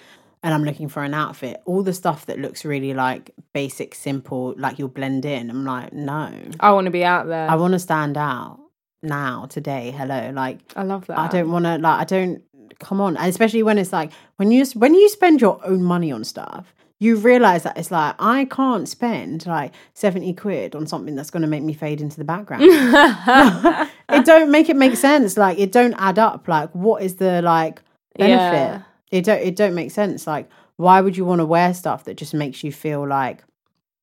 and I'm looking for an outfit, all the stuff that looks really like basic, simple, like you'll blend in, I'm like, no, I want to be out there. I want to stand out now, today. Hello, like I love that. I don't want to like I don't come on, and especially when it's like when you when you spend your own money on stuff, you realize that it's like I can't spend like seventy quid on something that's going to make me fade into the background. it don't make it make sense. Like it don't add up. Like what is the like benefit? Yeah. It don't it don't make sense. Like why would you want to wear stuff that just makes you feel like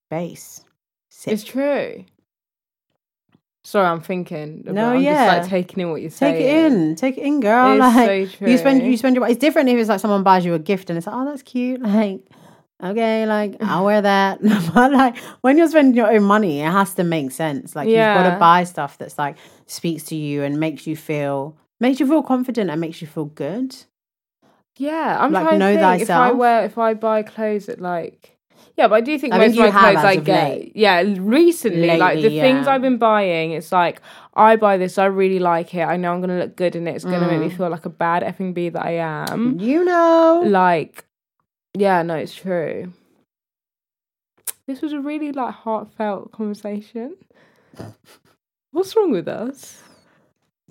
base? Sick. It's true. Sorry, I'm thinking. No, I'm yeah. just like taking in what you're saying. Take it in, take it in, girl. It's like so you spend, you spend your. It's different if it's like someone buys you a gift and it's like, oh, that's cute. Like, okay, like I'll wear that. but like when you're spending your own money, it has to make sense. Like you've got to buy stuff that's like speaks to you and makes you feel makes you feel confident and makes you feel good. Yeah, I'm Like, trying know to think if I wear if I buy clothes at like yeah, but I do think I most think of my have clothes I get late. yeah recently like the Lately, things. I've been buying. It's like I buy this, I really like it. I know I'm gonna look good in it. It's gonna Mm. make me feel like a bad effing bee that I am. You know. Like, yeah, no, it's true. This was a really like heartfelt conversation. What's wrong with us?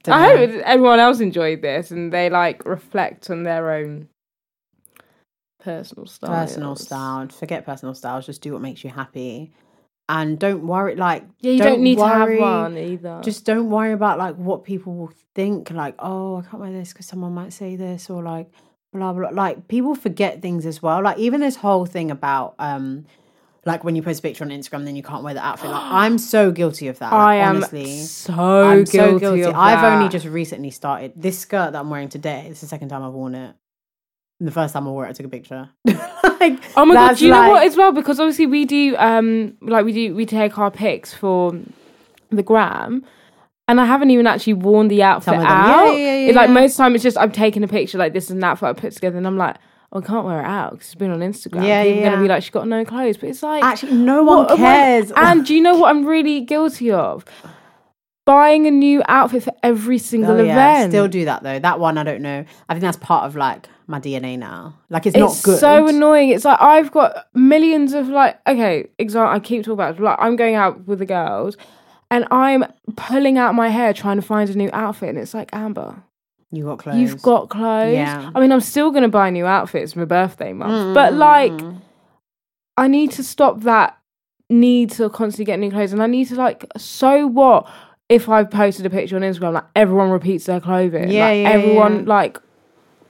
I hope everyone else enjoyed this and they like reflect on their own personal style. personal style. Forget personal styles. Just do what makes you happy, and don't worry. Like, Yeah, you don't, need worry, to have one either. Just don't worry about like what people will think. Like, oh, I can't wear this because someone might say this, or like, blah blah. Like, people forget things as well. Like, even this whole thing about um. Like when you post a picture on Instagram, then you can't wear the outfit. Like I'm so guilty of that. Like, I am honestly. so I'm guilty. so guilty. I've only just recently started this skirt that I'm wearing today. It's the second time I've worn it. And the first time I wore it, I took a picture. like, Oh my god! Do you know what as well? Because obviously we do, um, like we do, we take our pics for the gram, and I haven't even actually worn the outfit them, out. yeah, yeah, yeah, It's like most time it's just I'm taking a picture like this is an outfit I put together, and I'm like, oh, I can't wear it out because it's been on Instagram. Yeah, People yeah, gonna be like, she got no clothes, but it's like Actually, no one what am I- cares. and do you know what I'm really guilty of? Buying a new outfit for every single Oh, yeah. event. Still do that though. That one I don't know. I think that's part of like my DNA now. Like it's, not it's good. so annoying. It's like I've got millions of like okay, example. I keep talking about like I'm going out with the girls, and I'm pulling out my hair trying to find a new outfit, and it's like Amber, You got clothes. you've got clothes. Yeah. I mean, I'm still gonna buy new outfits for my birthday month, but mm. like, I need to stop that need to constantly get new clothes, and I need to like, so what? If I posted a picture on Instagram, like everyone repeats their clothing, Yeah, like, yeah, everyone yeah. like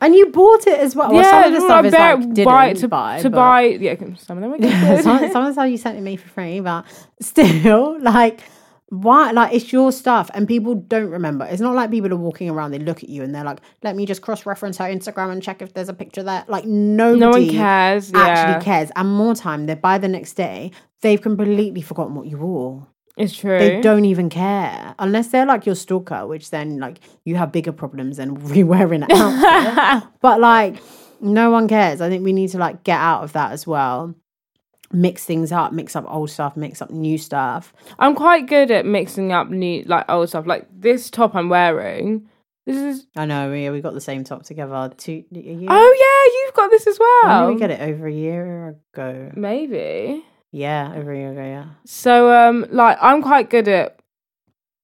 And you bought it as well. Yeah, well some of the stuff I is like didn't buy it to buy, to but- buy. Yeah, some of them are good. some, some of the stuff you sent to me for free, but still, like, why? Like, it's your stuff, and people don't remember. It's not like people are walking around, they look at you, and they're like, "Let me just cross-reference her Instagram and check if there's a picture there." Like, nobody no one cares. Yeah, actually cares. And more time, that by the next day, they've completely forgotten what you wore. it's true. They don't even care unless they're like your stalker, which then like you have bigger problems than re-wearing outfit. but like, no one cares. I think we need to like get out of that as well. Mix things up, mix up old stuff, mix up new stuff. I'm quite good at mixing up new like old stuff. Like this top I'm wearing. This is I know, yeah, we got the same top together. Two, oh yeah, you've got this as When well. did we get it? Over a year ago. Maybe. Yeah, over a year ago. Yeah. So um, like I'm quite good at.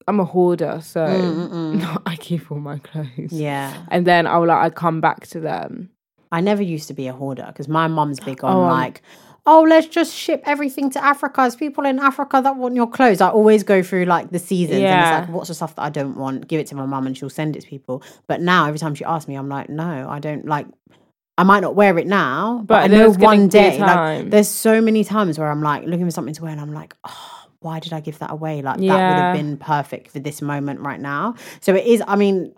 I'm a hoarder, so Mm-mm-mm. I keep all my clothes. Yeah, And then I'll like I come back to them. I never used to be a hoarder because my mum's big on Oh, um, like, oh, let's just ship everything to Africa. There's people in Africa that want your clothes. I always go through like the seasons and it's like, what's the stuff that I don't want? Give it to my mum and she'll send it to people. But now every time she asks me, I'm like, no, I don't like. I might not wear it now, but, But I know one day. Like, there's so many times where I'm like looking for something to wear, and I'm like, oh, why did I give that away? Like that would have been perfect for this moment right now. So it is. I mean,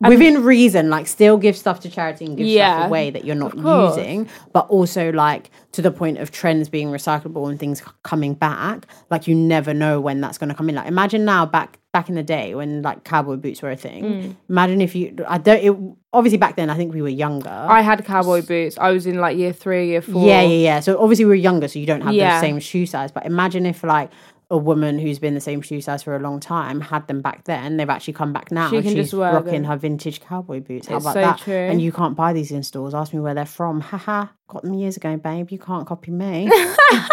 Within reason, like still give stuff to charity and give Yeah, stuff away that you're not using, but also like to the point of trends being recyclable and things coming back. Like you never know when that's going to come in. Like imagine now back back in the day when like cowboy boots were a thing. Mm. Imagine if you. I don't. It, obviously back then I think we were younger. I had cowboy boots. I was in like year three, year four. Yeah, yeah, yeah. So obviously we were younger, so you don't have Yeah. the same shoe size. But imagine if like a woman who's been the same shoe size for a long time had them back then. They've actually come back now. She can she's just wear rocking them. her vintage cowboy boots. How It's about so that? true. And you can't buy these in stores. Ask me where they're from. Haha. Got them years ago, babe. You can't copy me.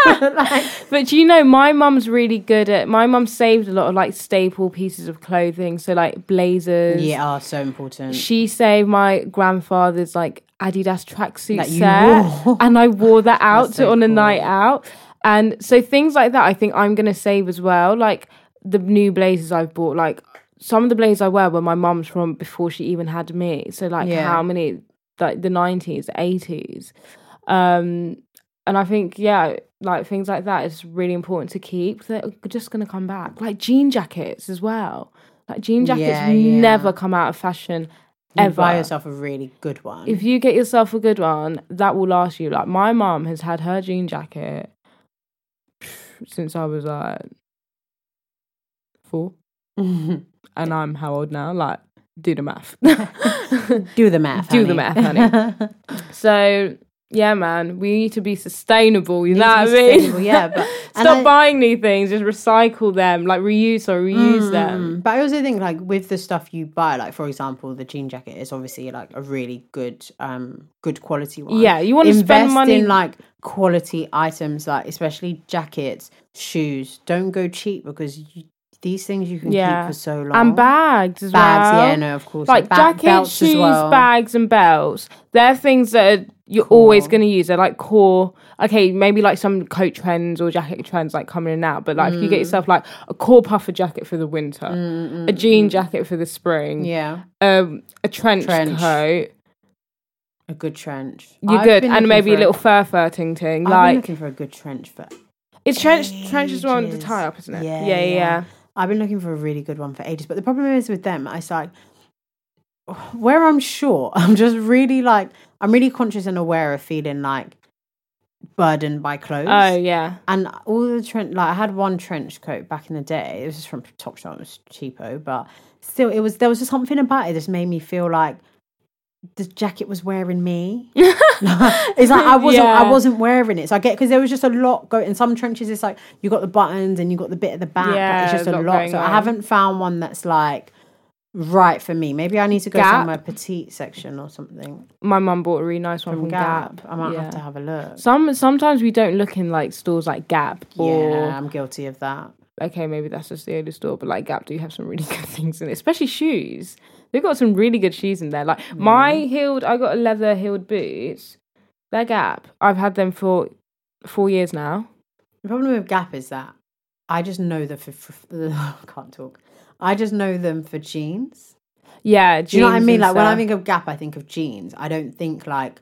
Like, But you know, my mum's really good at. My mum saved a lot of like staple pieces of clothing, so like blazers. yeah, are so important. She saved my grandfather's like Adidas tracksuit set, wore. and I wore that out so on a night out. And so things like that, I think I'm gonna save as well. Like the new blazers I've bought, like some of the blazers I wear were my mum's from before she even had me. So like Yeah. how many like the nineties, eighties. Um and I think, yeah, like things like that is really important to keep. They're just gonna come back. Like jean jackets as well. Like jean jackets Yeah, yeah. never come out of fashion You ever. buy yourself a really good one. If you get yourself a good one, that will last you. Like my mum has had her jean jacket since I was like four, and I'm how old now? Like do the math. Do the math. do the math, honey. so yeah, man, we need to be sustainable. You know what I mean? yeah, but- stop I- buying new things. Just recycle them, like reuse or reuse them. Mm, But I also think like with the stuff you buy, like for example, the jean jacket is obviously like a really good, um, good quality one. Yeah, you want to spend money. in like quality items, like especially jackets, shoes. Don't go cheap because you, these things you can Yeah. keep for so long. and bags as bags, well. yeah, no, of course, like ba- jackets, shoes, well. bags, and belts. They're things that are, you're always going to use. They're like core. Okay, maybe like some coat trends or jacket trends like coming in and out. But like if you Mm. get yourself like a core puffer jacket for the winter, a jean jacket for the spring, Yeah, um, a trench, Trench. coat, a good trench. you're I've good, and maybe a little fur fur ting ting. I've been Like looking for a good trench for it's trench. Trench is one the tie up, isn't it? Yeah, yeah, yeah. yeah. I've been looking for a really good one for ages. But the problem is with them, I like where I'm short, I'm just really like I'm really conscious and aware of feeling like burdened by clothes. Oh yeah. And all the trench like I had one trench coat back in the day. It was just from Topshop, it was cheapo, but still it was there was just something about it that just made me feel like the jacket was wearing me. it's like I wasn't Yeah. I wasn't wearing it. So I get because there was just a lot going in some trenches it's like you got the buttons and you got the bit at the back. Yeah, but it's just a lot lot. So I haven't found one that's like right for me. Maybe I need to go Gap? somewhere petite section or something. My mum bought a really nice one from, From Gap. Gap. I might Yeah. have to have a look. Some sometimes we don't look in like stores like Gap or yeah, I'm guilty of that. okay, maybe that's just the only store, but like Gap do have some really good things in it, especially shoes. They've got some really good shoes in there. Like mm. my heeled, I got a leather heeled boots. They're Gap. I've had them for four years now. The problem with Gap is that I just know them for, for I can't talk. I just know them for jeans. Yeah, Do you know what I mean? Like when I think of Gap, I think of jeans. I don't think like,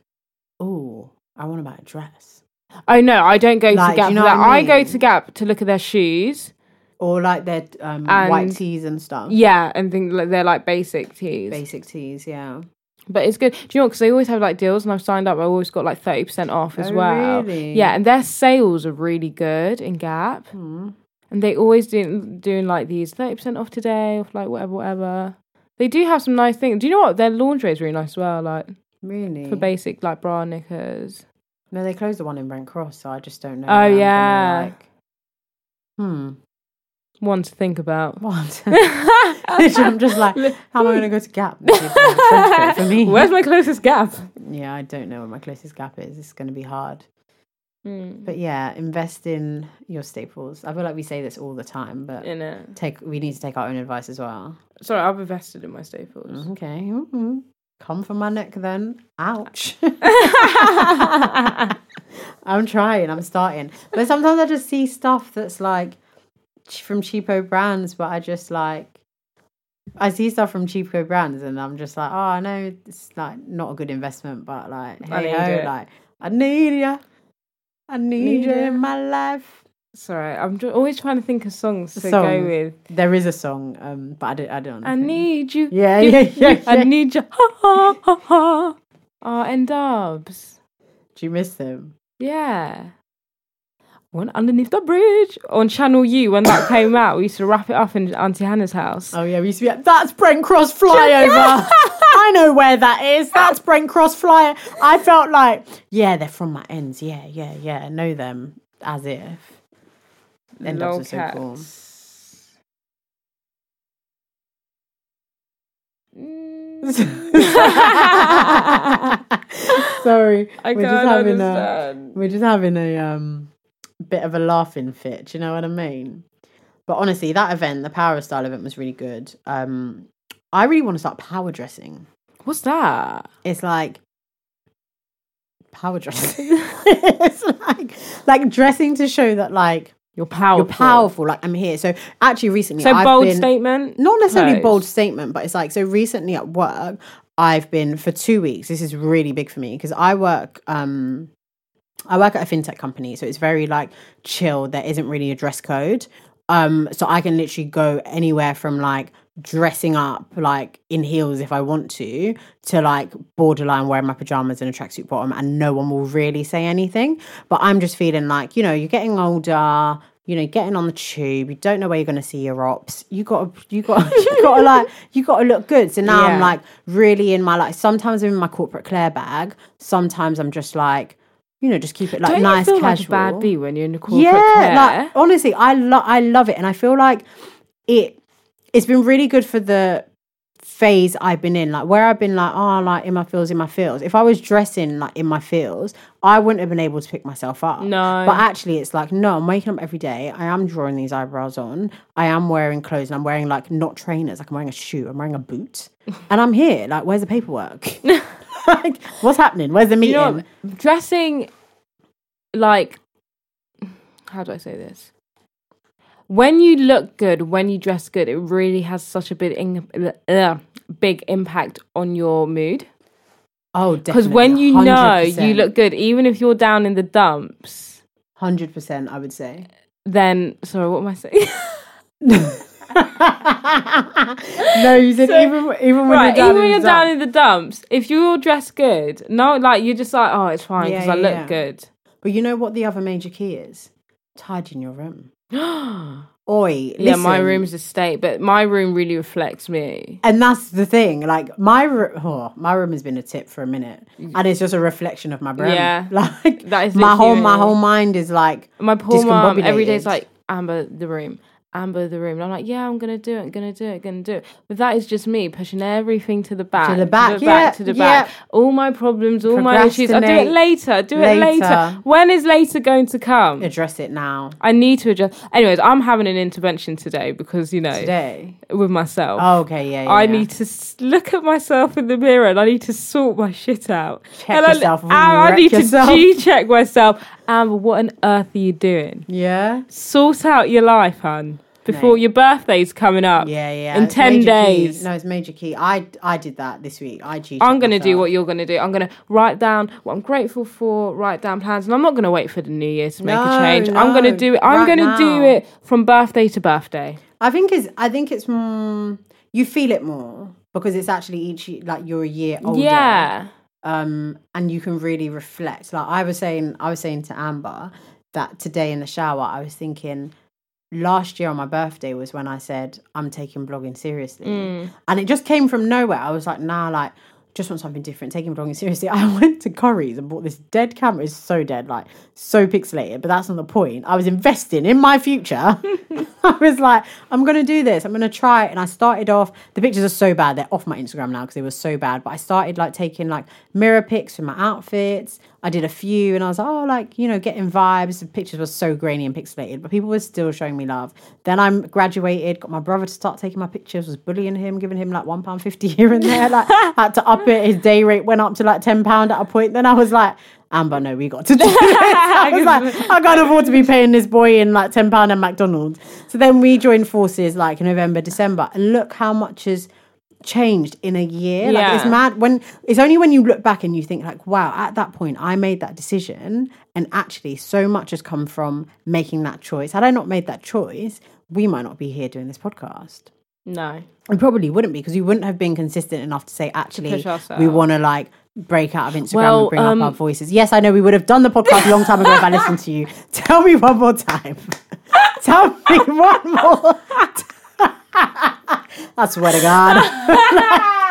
oh, I want to buy a dress Oh no, I don't go Like, to Gap. you know for that. what I I go to Gap to look at their shoes. or like their um, And- white tees and stuff. Yeah, and think like they're like basic tees. Basic tees, yeah. But it's good. Do you know? Because they always have like deals, and I've signed up. I always got like thirty percent off as Oh, well. really? Yeah, and their sales are really good in Gap, Hmm. And they always do doing like these thirty percent off today, off like whatever, whatever. They do have some nice things. Do you know what? Their lingerie is really nice as well. Like Really? for basic like bra knickers. no, they closed the one in Brent Cross, so I just don't know. Oh, where I'm gonna, yeah. like- Hmm. One to think about. Literally, I'm just like, how am I going to go to Gap? and see if there's a trench coat for me. Where's my closest Gap? Yeah, I don't know where my closest Gap is. It's going to be hard. Mm. But yeah, invest in your staples. I feel like we say this all the time, but In it. take we need to take our own advice as well. Sorry, I've invested in my staples. Okay, mhm. come for my neck then. Ouch. I'm trying. I'm starting, but sometimes I just see stuff that's like from cheapo brands, but I just like. I see stuff from cheapo brands and I'm just like, oh, I know it's like not a good investment, but like, I hey need ho, like, I need ya. I need, Need you in my life. Sorry, I'm always trying to think of songs to go with. There is a song, um, but I don't. I don't. I need you. Yeah, you- yeah, yeah, I need you. Ha ha ha ha. Ah, and dubs. Do you miss them? Yeah. One underneath the bridge on Channel U when that came out. We used to wrap it up in Auntie Hannah's house. Oh yeah, we used to be. Like, That's Brent Cross flyover. I know where that is. That's Brent Cross flyer. I felt like, yeah, they're from my ends. Yeah, yeah, yeah. I know them as if. End Lol ups are so cool. Sorry, I we're just having a we're just having a um bit of a laughing fit. Do you know what I mean? But honestly, that event, the Power of Style event, was really good. Um, I really want to start power dressing. What's that? It's like power dressing. it's like like dressing to show that like You're powerful. you're powerful. Like I'm here. So actually, recently, So I've bold been, statement. Not necessarily Pose. bold statement, but it's like so recently at work, I've been for two weeks. This is really big for me because I work. um I work at a fintech company, so it's very like chill. There isn't really a dress code. Um, so I can literally go anywhere from like dressing up like in heels if I want to, to like borderline wearing my pajamas and a tracksuit bottom, and no one will really say anything. But I'm just feeling like, you know, you're getting older, you know, getting on the tube, you don't know where you're going to see your ops. You got to, you got, you got to like, you got to look good. So now I'm like really in my like. Sometimes I'm in my corporate Claire bag. Sometimes I'm just like, you know, just keep it like Don't nice, you feel casual. like bad bee when you're in the corporate yeah, Claire? like honestly, I love, I love it, and I feel like it. It's been really good for the phase I've been in, like where I've been like, oh, like in my feels, in my feels. If I was dressing like in my feels, I wouldn't have been able to pick myself up. No. But actually, it's like, no, I'm waking up every day. I am drawing these eyebrows on. I am wearing clothes and I'm wearing like not trainers, like I'm wearing a shoe, I'm wearing a boot. and I'm here. Like, where's the paperwork? like, what's happening? Where's the meeting? you know, dressing like how do I say this? When you look good, when you dress good, it really has such a big, in, uh, big impact on your mood. oh, definitely. Because when you know 100%. you look good, even if you're down in the dumps, 100%, I would say. then sorry, what am I saying? no, you said even even when right, you're down even when in you're the down in the dumps, if you're dressed good, no, like you're just like, oh, it's fine Yeah, because I look yeah. good. But you know what the other major key is? Tidying your room. Oi, Yeah, my listen. room's a state, but my room really reflects me. And that's the thing. Like my ro- oh, my room has been a tip for a minute, and it's just a reflection of my brain. Yeah. like That is my whole my whole mind is like My poor mom every day's like, Amber, the room. Amber, the room. And I'm like, yeah, I'm gonna do it, I'm gonna do it, I'm gonna do it. But that is just me pushing everything to the back, the back, to the back, to the yeah. back. All my problems, all my issues. I'll do it later. Do it later. later. When is later going to come? address it now I need to address. Anyways, I'm having an intervention today because you know today. with myself. Oh, okay, yeah, yeah. I yeah. need to look at myself in the mirror and I need to sort my shit out. Check and I- yourself before I, I need yourself. to G check myself. Amber, what on earth are you doing? Yeah, Sort out your life, hun. Before Mate. your birthday's coming up. yeah, yeah. In It's 10 major key. days. No, it's major key. I I did that this week. I cheated. I'm going to do what you're going to do. I'm going to write down what I'm grateful for, write down plans, and I'm not going to wait for the new year to make No, a change. No, I'm going to do it. I'm right going to do it from birthday to birthday. I think it's I think it's mm, you feel it more because it's actually each like you're a year older. Yeah. Um, and you can really reflect. Like I was saying, I was saying to Amber that today in the shower, I was thinking last year on my birthday was when I said I'm taking blogging seriously, Mm. and it just came from nowhere. I was like, nah, like just want something different, taking blogging seriously. I went to Curry's and bought this dead camera. It's so dead, like so pixelated, but that's not the point. I was investing in my future. I was like, I'm gonna do this. I'm gonna try it. And I started off. The pictures are so bad. They're off my Instagram now because they were so bad. But I started like taking like mirror pics for my outfits. I did a few, and I was like, oh, like you know, getting vibes. The pictures were so grainy and pixelated, but people were still showing me love. Then I graduated, got my brother to start taking my pictures. Was bullying him, giving him like one pound fifty here and there. Like had to up it. His day rate went up to like ten pound at a point. Then I was like. Amber, no, we got to do this. I was like, I can't afford to be paying this boy in like ten pound at McDonald's. So then we joined forces like in November, December, and look how much has changed in a year. Like it's mad when it's only when you look back and you think like, wow, at that point I made that decision, and actually so much has come from making that choice. Had I not made that choice, we might not be here doing this podcast. No. We probably wouldn't be because we wouldn't have been consistent enough to say actually we want to like break out of Instagram Well, and bring um, up our voices. Yes, I know we would have done the podcast a long time ago if I listened to you. Tell me one more time. Tell me one more. I swear to God.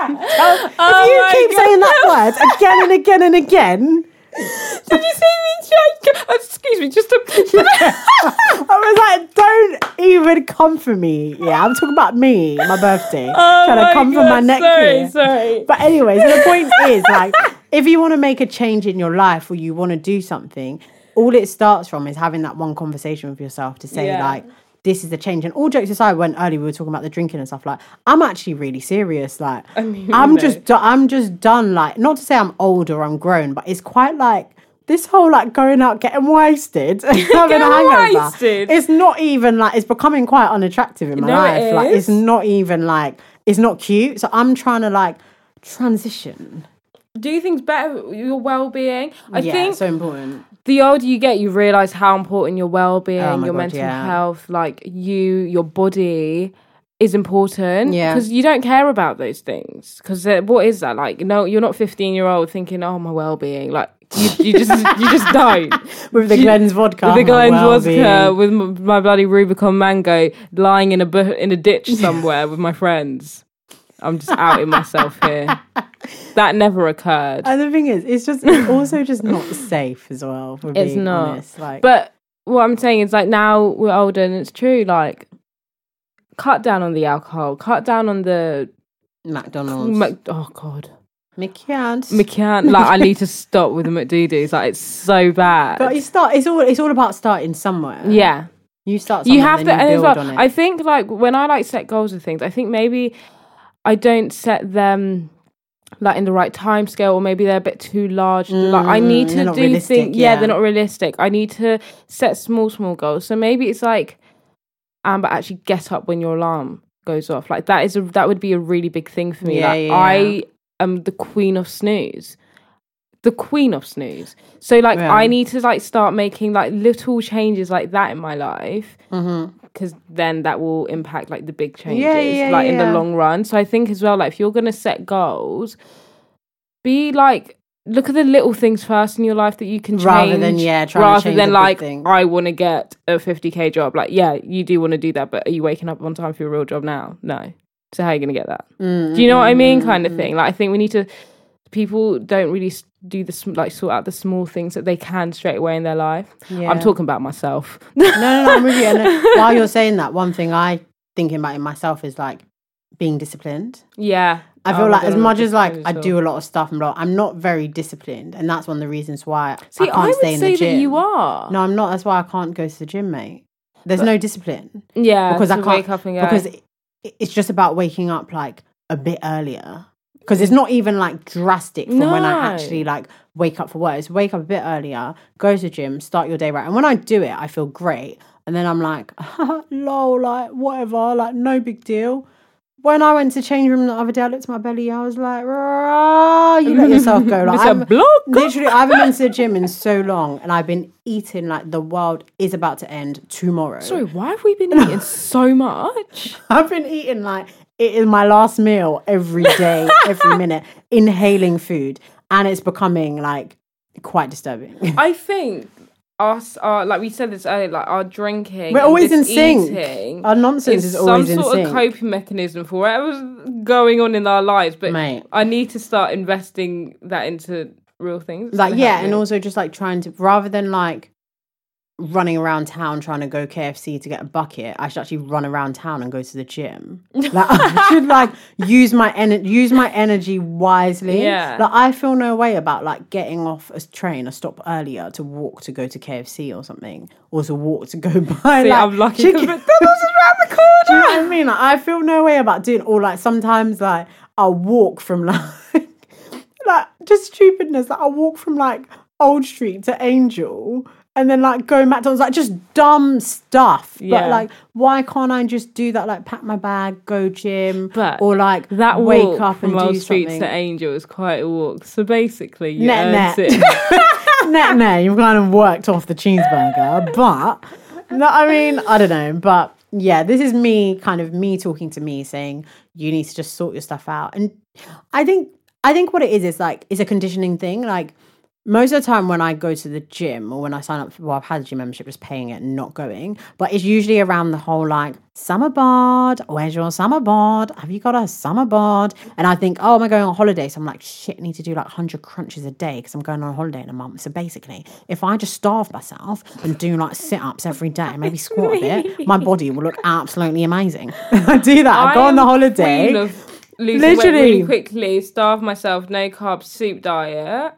if you oh keep saying that word again and again and again, Did you see me? Oh, excuse me, just a. I was like, don't even come for me. Yeah, I'm talking about me, my birthday. Oh trying to come for my God, neck Sorry, here. sorry. But anyway, so the point is like if you want to make a change in your life or you want to do something, all it starts from is having that one conversation with yourself to say Yeah. like this is the change. And all jokes aside, when earlier we were talking about the drinking and stuff, like I'm actually really serious. Like I mean, no. just I'm just done. Like not to say I'm old or I'm grown, but it's quite like this whole like going out getting wasted, having a hangover. wasted. It's not even like it's becoming quite unattractive in my No, life. it like it's not even like it's not cute. So I'm trying to like transition. Do things better your well being. I yeah, think so important. The older you get, you realize how important your well being, Oh your God, mental yeah. health, like you, your body is important. Yeah. Because you don't care about those things. Because uh, what is that like? No, you're not 15 year old thinking, oh my well being. Like you, you just you just don't. with the Glens vodka. With the my Glens vodka, with m- my bloody Rubicon mango, lying in a bu- in a ditch somewhere with my friends. I'm just outing myself here. That never occurred. And the thing is, it's just it's also just not safe as well. For It's not. honest. Like, But what I'm saying is like now we're older and it's true, like cut down on the alcohol, cut down on the McDonald's, Mac- oh god. McCann. McCann like I need to stop with the McDoodles. Like it's so bad. but you start. It's all. It's all about starting somewhere. yeah. you start. You have to then and as well. I think like when I like set goals and things, I think maybe I don't set them like in the right time scale or maybe they're a bit too large. like I need Mm, to do things yeah, yeah. they're not realistic. I need to set small, small goals. So maybe it's like Amber actually get up when your alarm goes off. Like that is a that would be a really big thing for me. Yeah, like yeah, I am the queen of snooze. The queen of snooze. So like. I need to like start making like little changes like that in my life Mhm. Because then that will impact like the big changes Yeah, yeah, like in the long run. So i think as well like if you're gonna set goals be like look at the little things first in your life that you can change Rather than, yeah, rather change than like thing. i want to get a 50k job. Like yeah you do want to do that but are you waking up on time for your real job now? No. So how are you gonna get that? Mm, do you know what i mean? Mm, mm, kind of mm. thing. Like i think we need to people don't really do the like sort out the small things that they can straight away in their life i'm talking about myself no, no, no, I'm. And uh, while you're saying that, one thing I thinking about in myself is like being disciplined. yeah I Oh feel my like as much as like I do a lot of stuff, and blah, I'm not very disciplined, and that's one of the reasons why See, I can't I would stay in say the gym. that you are. No, I'm not. That's why I can't go to the gym, mate. There's no discipline Yeah, because I can't wake up and go. because it, it's just about waking up like a bit earlier. Because it's not even like drastic from when I actually like wake up for work. It's wake up a bit earlier, go to the gym, start your day right. And when I do it, I feel great. And then I'm like, lol, like whatever, like no big deal. When I went to change room the other day, I looked at my belly. I was like, "Rah, you let yourself go. Like, I'm- literally, I haven't been to the gym in so long, and I've been eating like the world is about to end tomorrow. Sorry, why have we been eating so much? I've been eating like it is my last meal every day, every minute, inhaling food, and it's becoming like quite disturbing. I think us are like we said this earlier, like our drinking. We're always in sync. Our nonsense is always some sort of coping mechanism for whatever's going on in our lives. But Mate. I need to start investing that into real things. Like yeah, and also just like trying to rather than like running around town trying to go KFC to get a bucket, I should actually run around town and go to the gym. Like I should like use my energy use my energy wisely. Yeah. Like I feel no way about like getting off a train or stop earlier to walk to go to KFC or something. Or to walk to go buy See, like I'm lucky chicken. McDonald's is round the corner. Do you know what I mean? Like, I feel no way about doing or like sometimes like I'll walk from like like just stupidness. Like I'll walk from like Old Street to Angel and then like go McDonald's, like just dumb stuff. Yeah. But like why can't I just do that? Like pack my bag, go gym, But or like That wake walk up from and Old do Street something. to Angel is quite a walk. So basically, you Net, net. nah, nah, you've kind of worked off the cheeseburger, but no, I mean, I don't know, but yeah, this is me, kind of me talking to me, saying you need to just sort your stuff out, and I think, I think what it is is like it's a conditioning thing, like. Most of the time, when I go to the gym or when I sign up, for, well, I've had a gym membership, just paying it and not going. But it's usually around the whole like summer bod. Where's your summer bod? Have you got a summer bod? And I think, oh, am I going on holiday? So I'm like, shit, I need to do like 100 crunches a day because I'm going on holiday in a month. So basically, if I just starve myself and do like sit ups every day, maybe squat a bit, my body will look absolutely amazing. I do that. I go on the holiday. queen of weight Literally. really quickly, starve myself, no carbs, soup diet.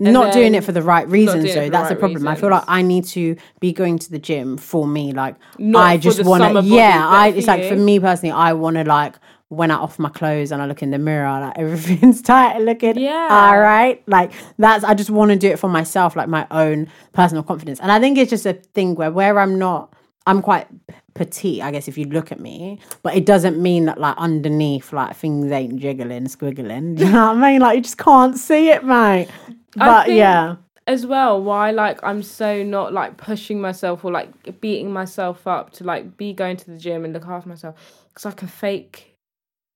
And not doing it for the right reasons though. that's the right problem. I feel like i need to be going to the gym for me like Not i just want to yeah i it's like for me personally i want to like when i off my clothes and i look in the mirror like everything's tight looking Yeah. all right like that's i just want to do it for myself like my own personal confidence. And i think it's just a thing where where i'm not i'm quite petite i guess if you look at me but it doesn't mean that like underneath like things ain't jiggling squiggling. You know what i mean? Like you just can't see it mate but yeah as well why like I'm so not like pushing myself or like beating myself up to like be going to the gym and look after myself because I can fake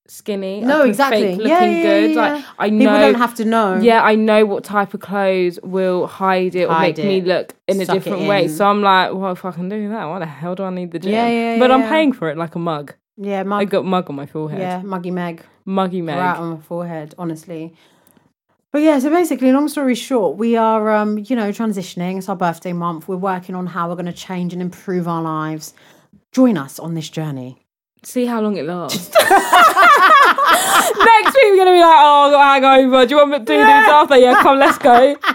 skinny. No, exactly. Fake looking yeah, yeah, good. yeah, Like. I People know. don't have to know. yeah, I know what type of clothes will hide it or Hide make me look in a Suck it different way. So I'm like, well, if I can do that, why the hell do I need the gym? Yeah, yeah, but I'm paying for it like a mug. yeah, mug. I got mug on my forehead. yeah, muggy Meg. Muggy Meg. right on my forehead, honestly. But yeah, so basically, long story short, we are, um, you know, transitioning. It's our birthday month. We're working on how we're going to change and improve our lives. Join us on this journey. See how long it lasts. Next week we're gonna be like, oh, I got hangover. Do you want me to do this after? Yeah, come, let's go.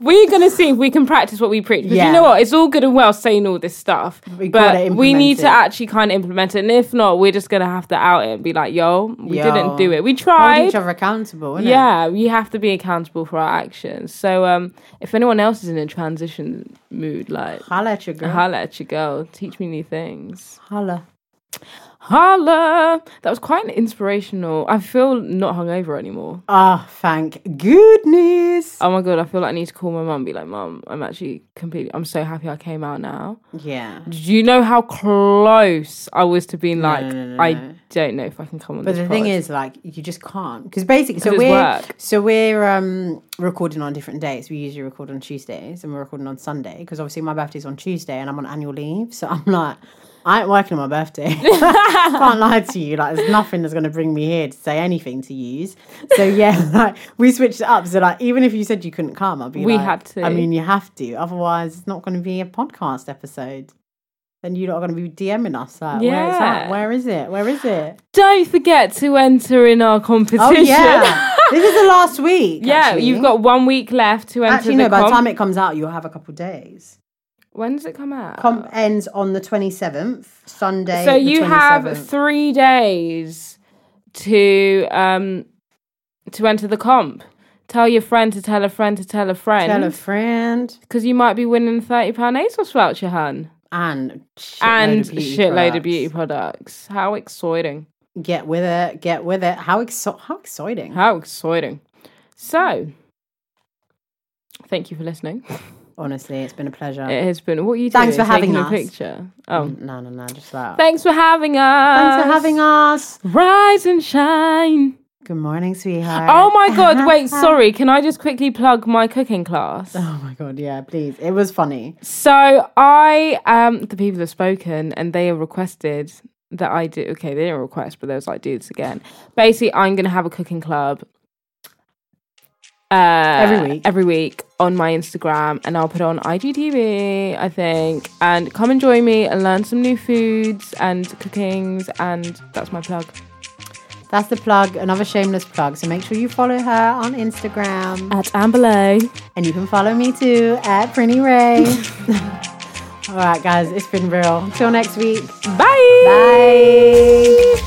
We're gonna see if we can practice what we preach. Because Yeah. you know what? It's all good and well saying all this stuff, We but we need to actually kind of implement it. And if not, we're just gonna have to out it and be like, yo, we Yo. didn't do it. We tried. Hold each other accountable? Yeah, we have to be accountable for our actions. So, um, if anyone else is in a transition mood, like Holla at your girl. holla at your girl, teach me new things. Holla. Holla! That was quite an inspirational. I feel not hungover anymore. Ah, thank goodness. Oh my god, I feel like I need to call my mum be like, Mum, I'm actually completely I'm so happy I came out now. yeah. Do you know how close I was to being like, no, no, I no. don't know if I can come on But the thing is, like, you just can't because basically, so we're work. so we're um recording on different days. We usually record on Tuesdays, and we're recording on Sunday because obviously my birthday's on Tuesday, and I'm on annual leave. So I'm like, I ain't working on my birthday. can't lie to you. Like, there's nothing that's gonna bring me here to say anything to use. So yeah, like we switched it up. So like, even if you said you couldn't come, I'd be We like, had to. I mean, you have to. Otherwise, it's not going to be a podcast episode. Then you're not going to be DMing us. Like, where's that? Yeah. Where is it? Where is it? Don't forget to enter in our competition. Oh yeah, this is the last week. yeah, actually. you've got one week left to enter Actually, no. By the time it comes out, you'll have a couple days. When does it come out? Comp ends on the twenty seventh, Sunday. so you have three days to um to enter the comp. Tell your friend to tell a friend to tell a friend. Tell a friend because you might be winning a thirty pound ASOS voucher, hun, and shitload and of beauty shitload of beauty products. How exciting! Get with it. Get with it. How exo- How exciting! How exciting! So, thank you for listening. Honestly, it's been a pleasure. It has been. What are you doing? Thanks doing? for having Taking us. a picture. Oh, no, no, no. Just that. thanks for having us. Thanks for having us. Rise and shine. Good morning, sweetheart. Oh my god, wait, sorry. Can I just quickly plug my cooking class? Oh my god, yeah, please. It was funny. So I um the people have spoken and they have requested that I do okay, they didn't request, but there was like dudes again. Basically, I'm gonna have a cooking club uh Every week. Every week on my Instagram and I'll put it on IGTV, I think. And come and join me and learn some new foods and cookings and that's my plug. That's the plug, another shameless plug. So make sure you follow her on Instagram. At Amberlay. And you can follow me too at Prinny Ray. All right, guys, it's been real. Until next week. Bye. Bye.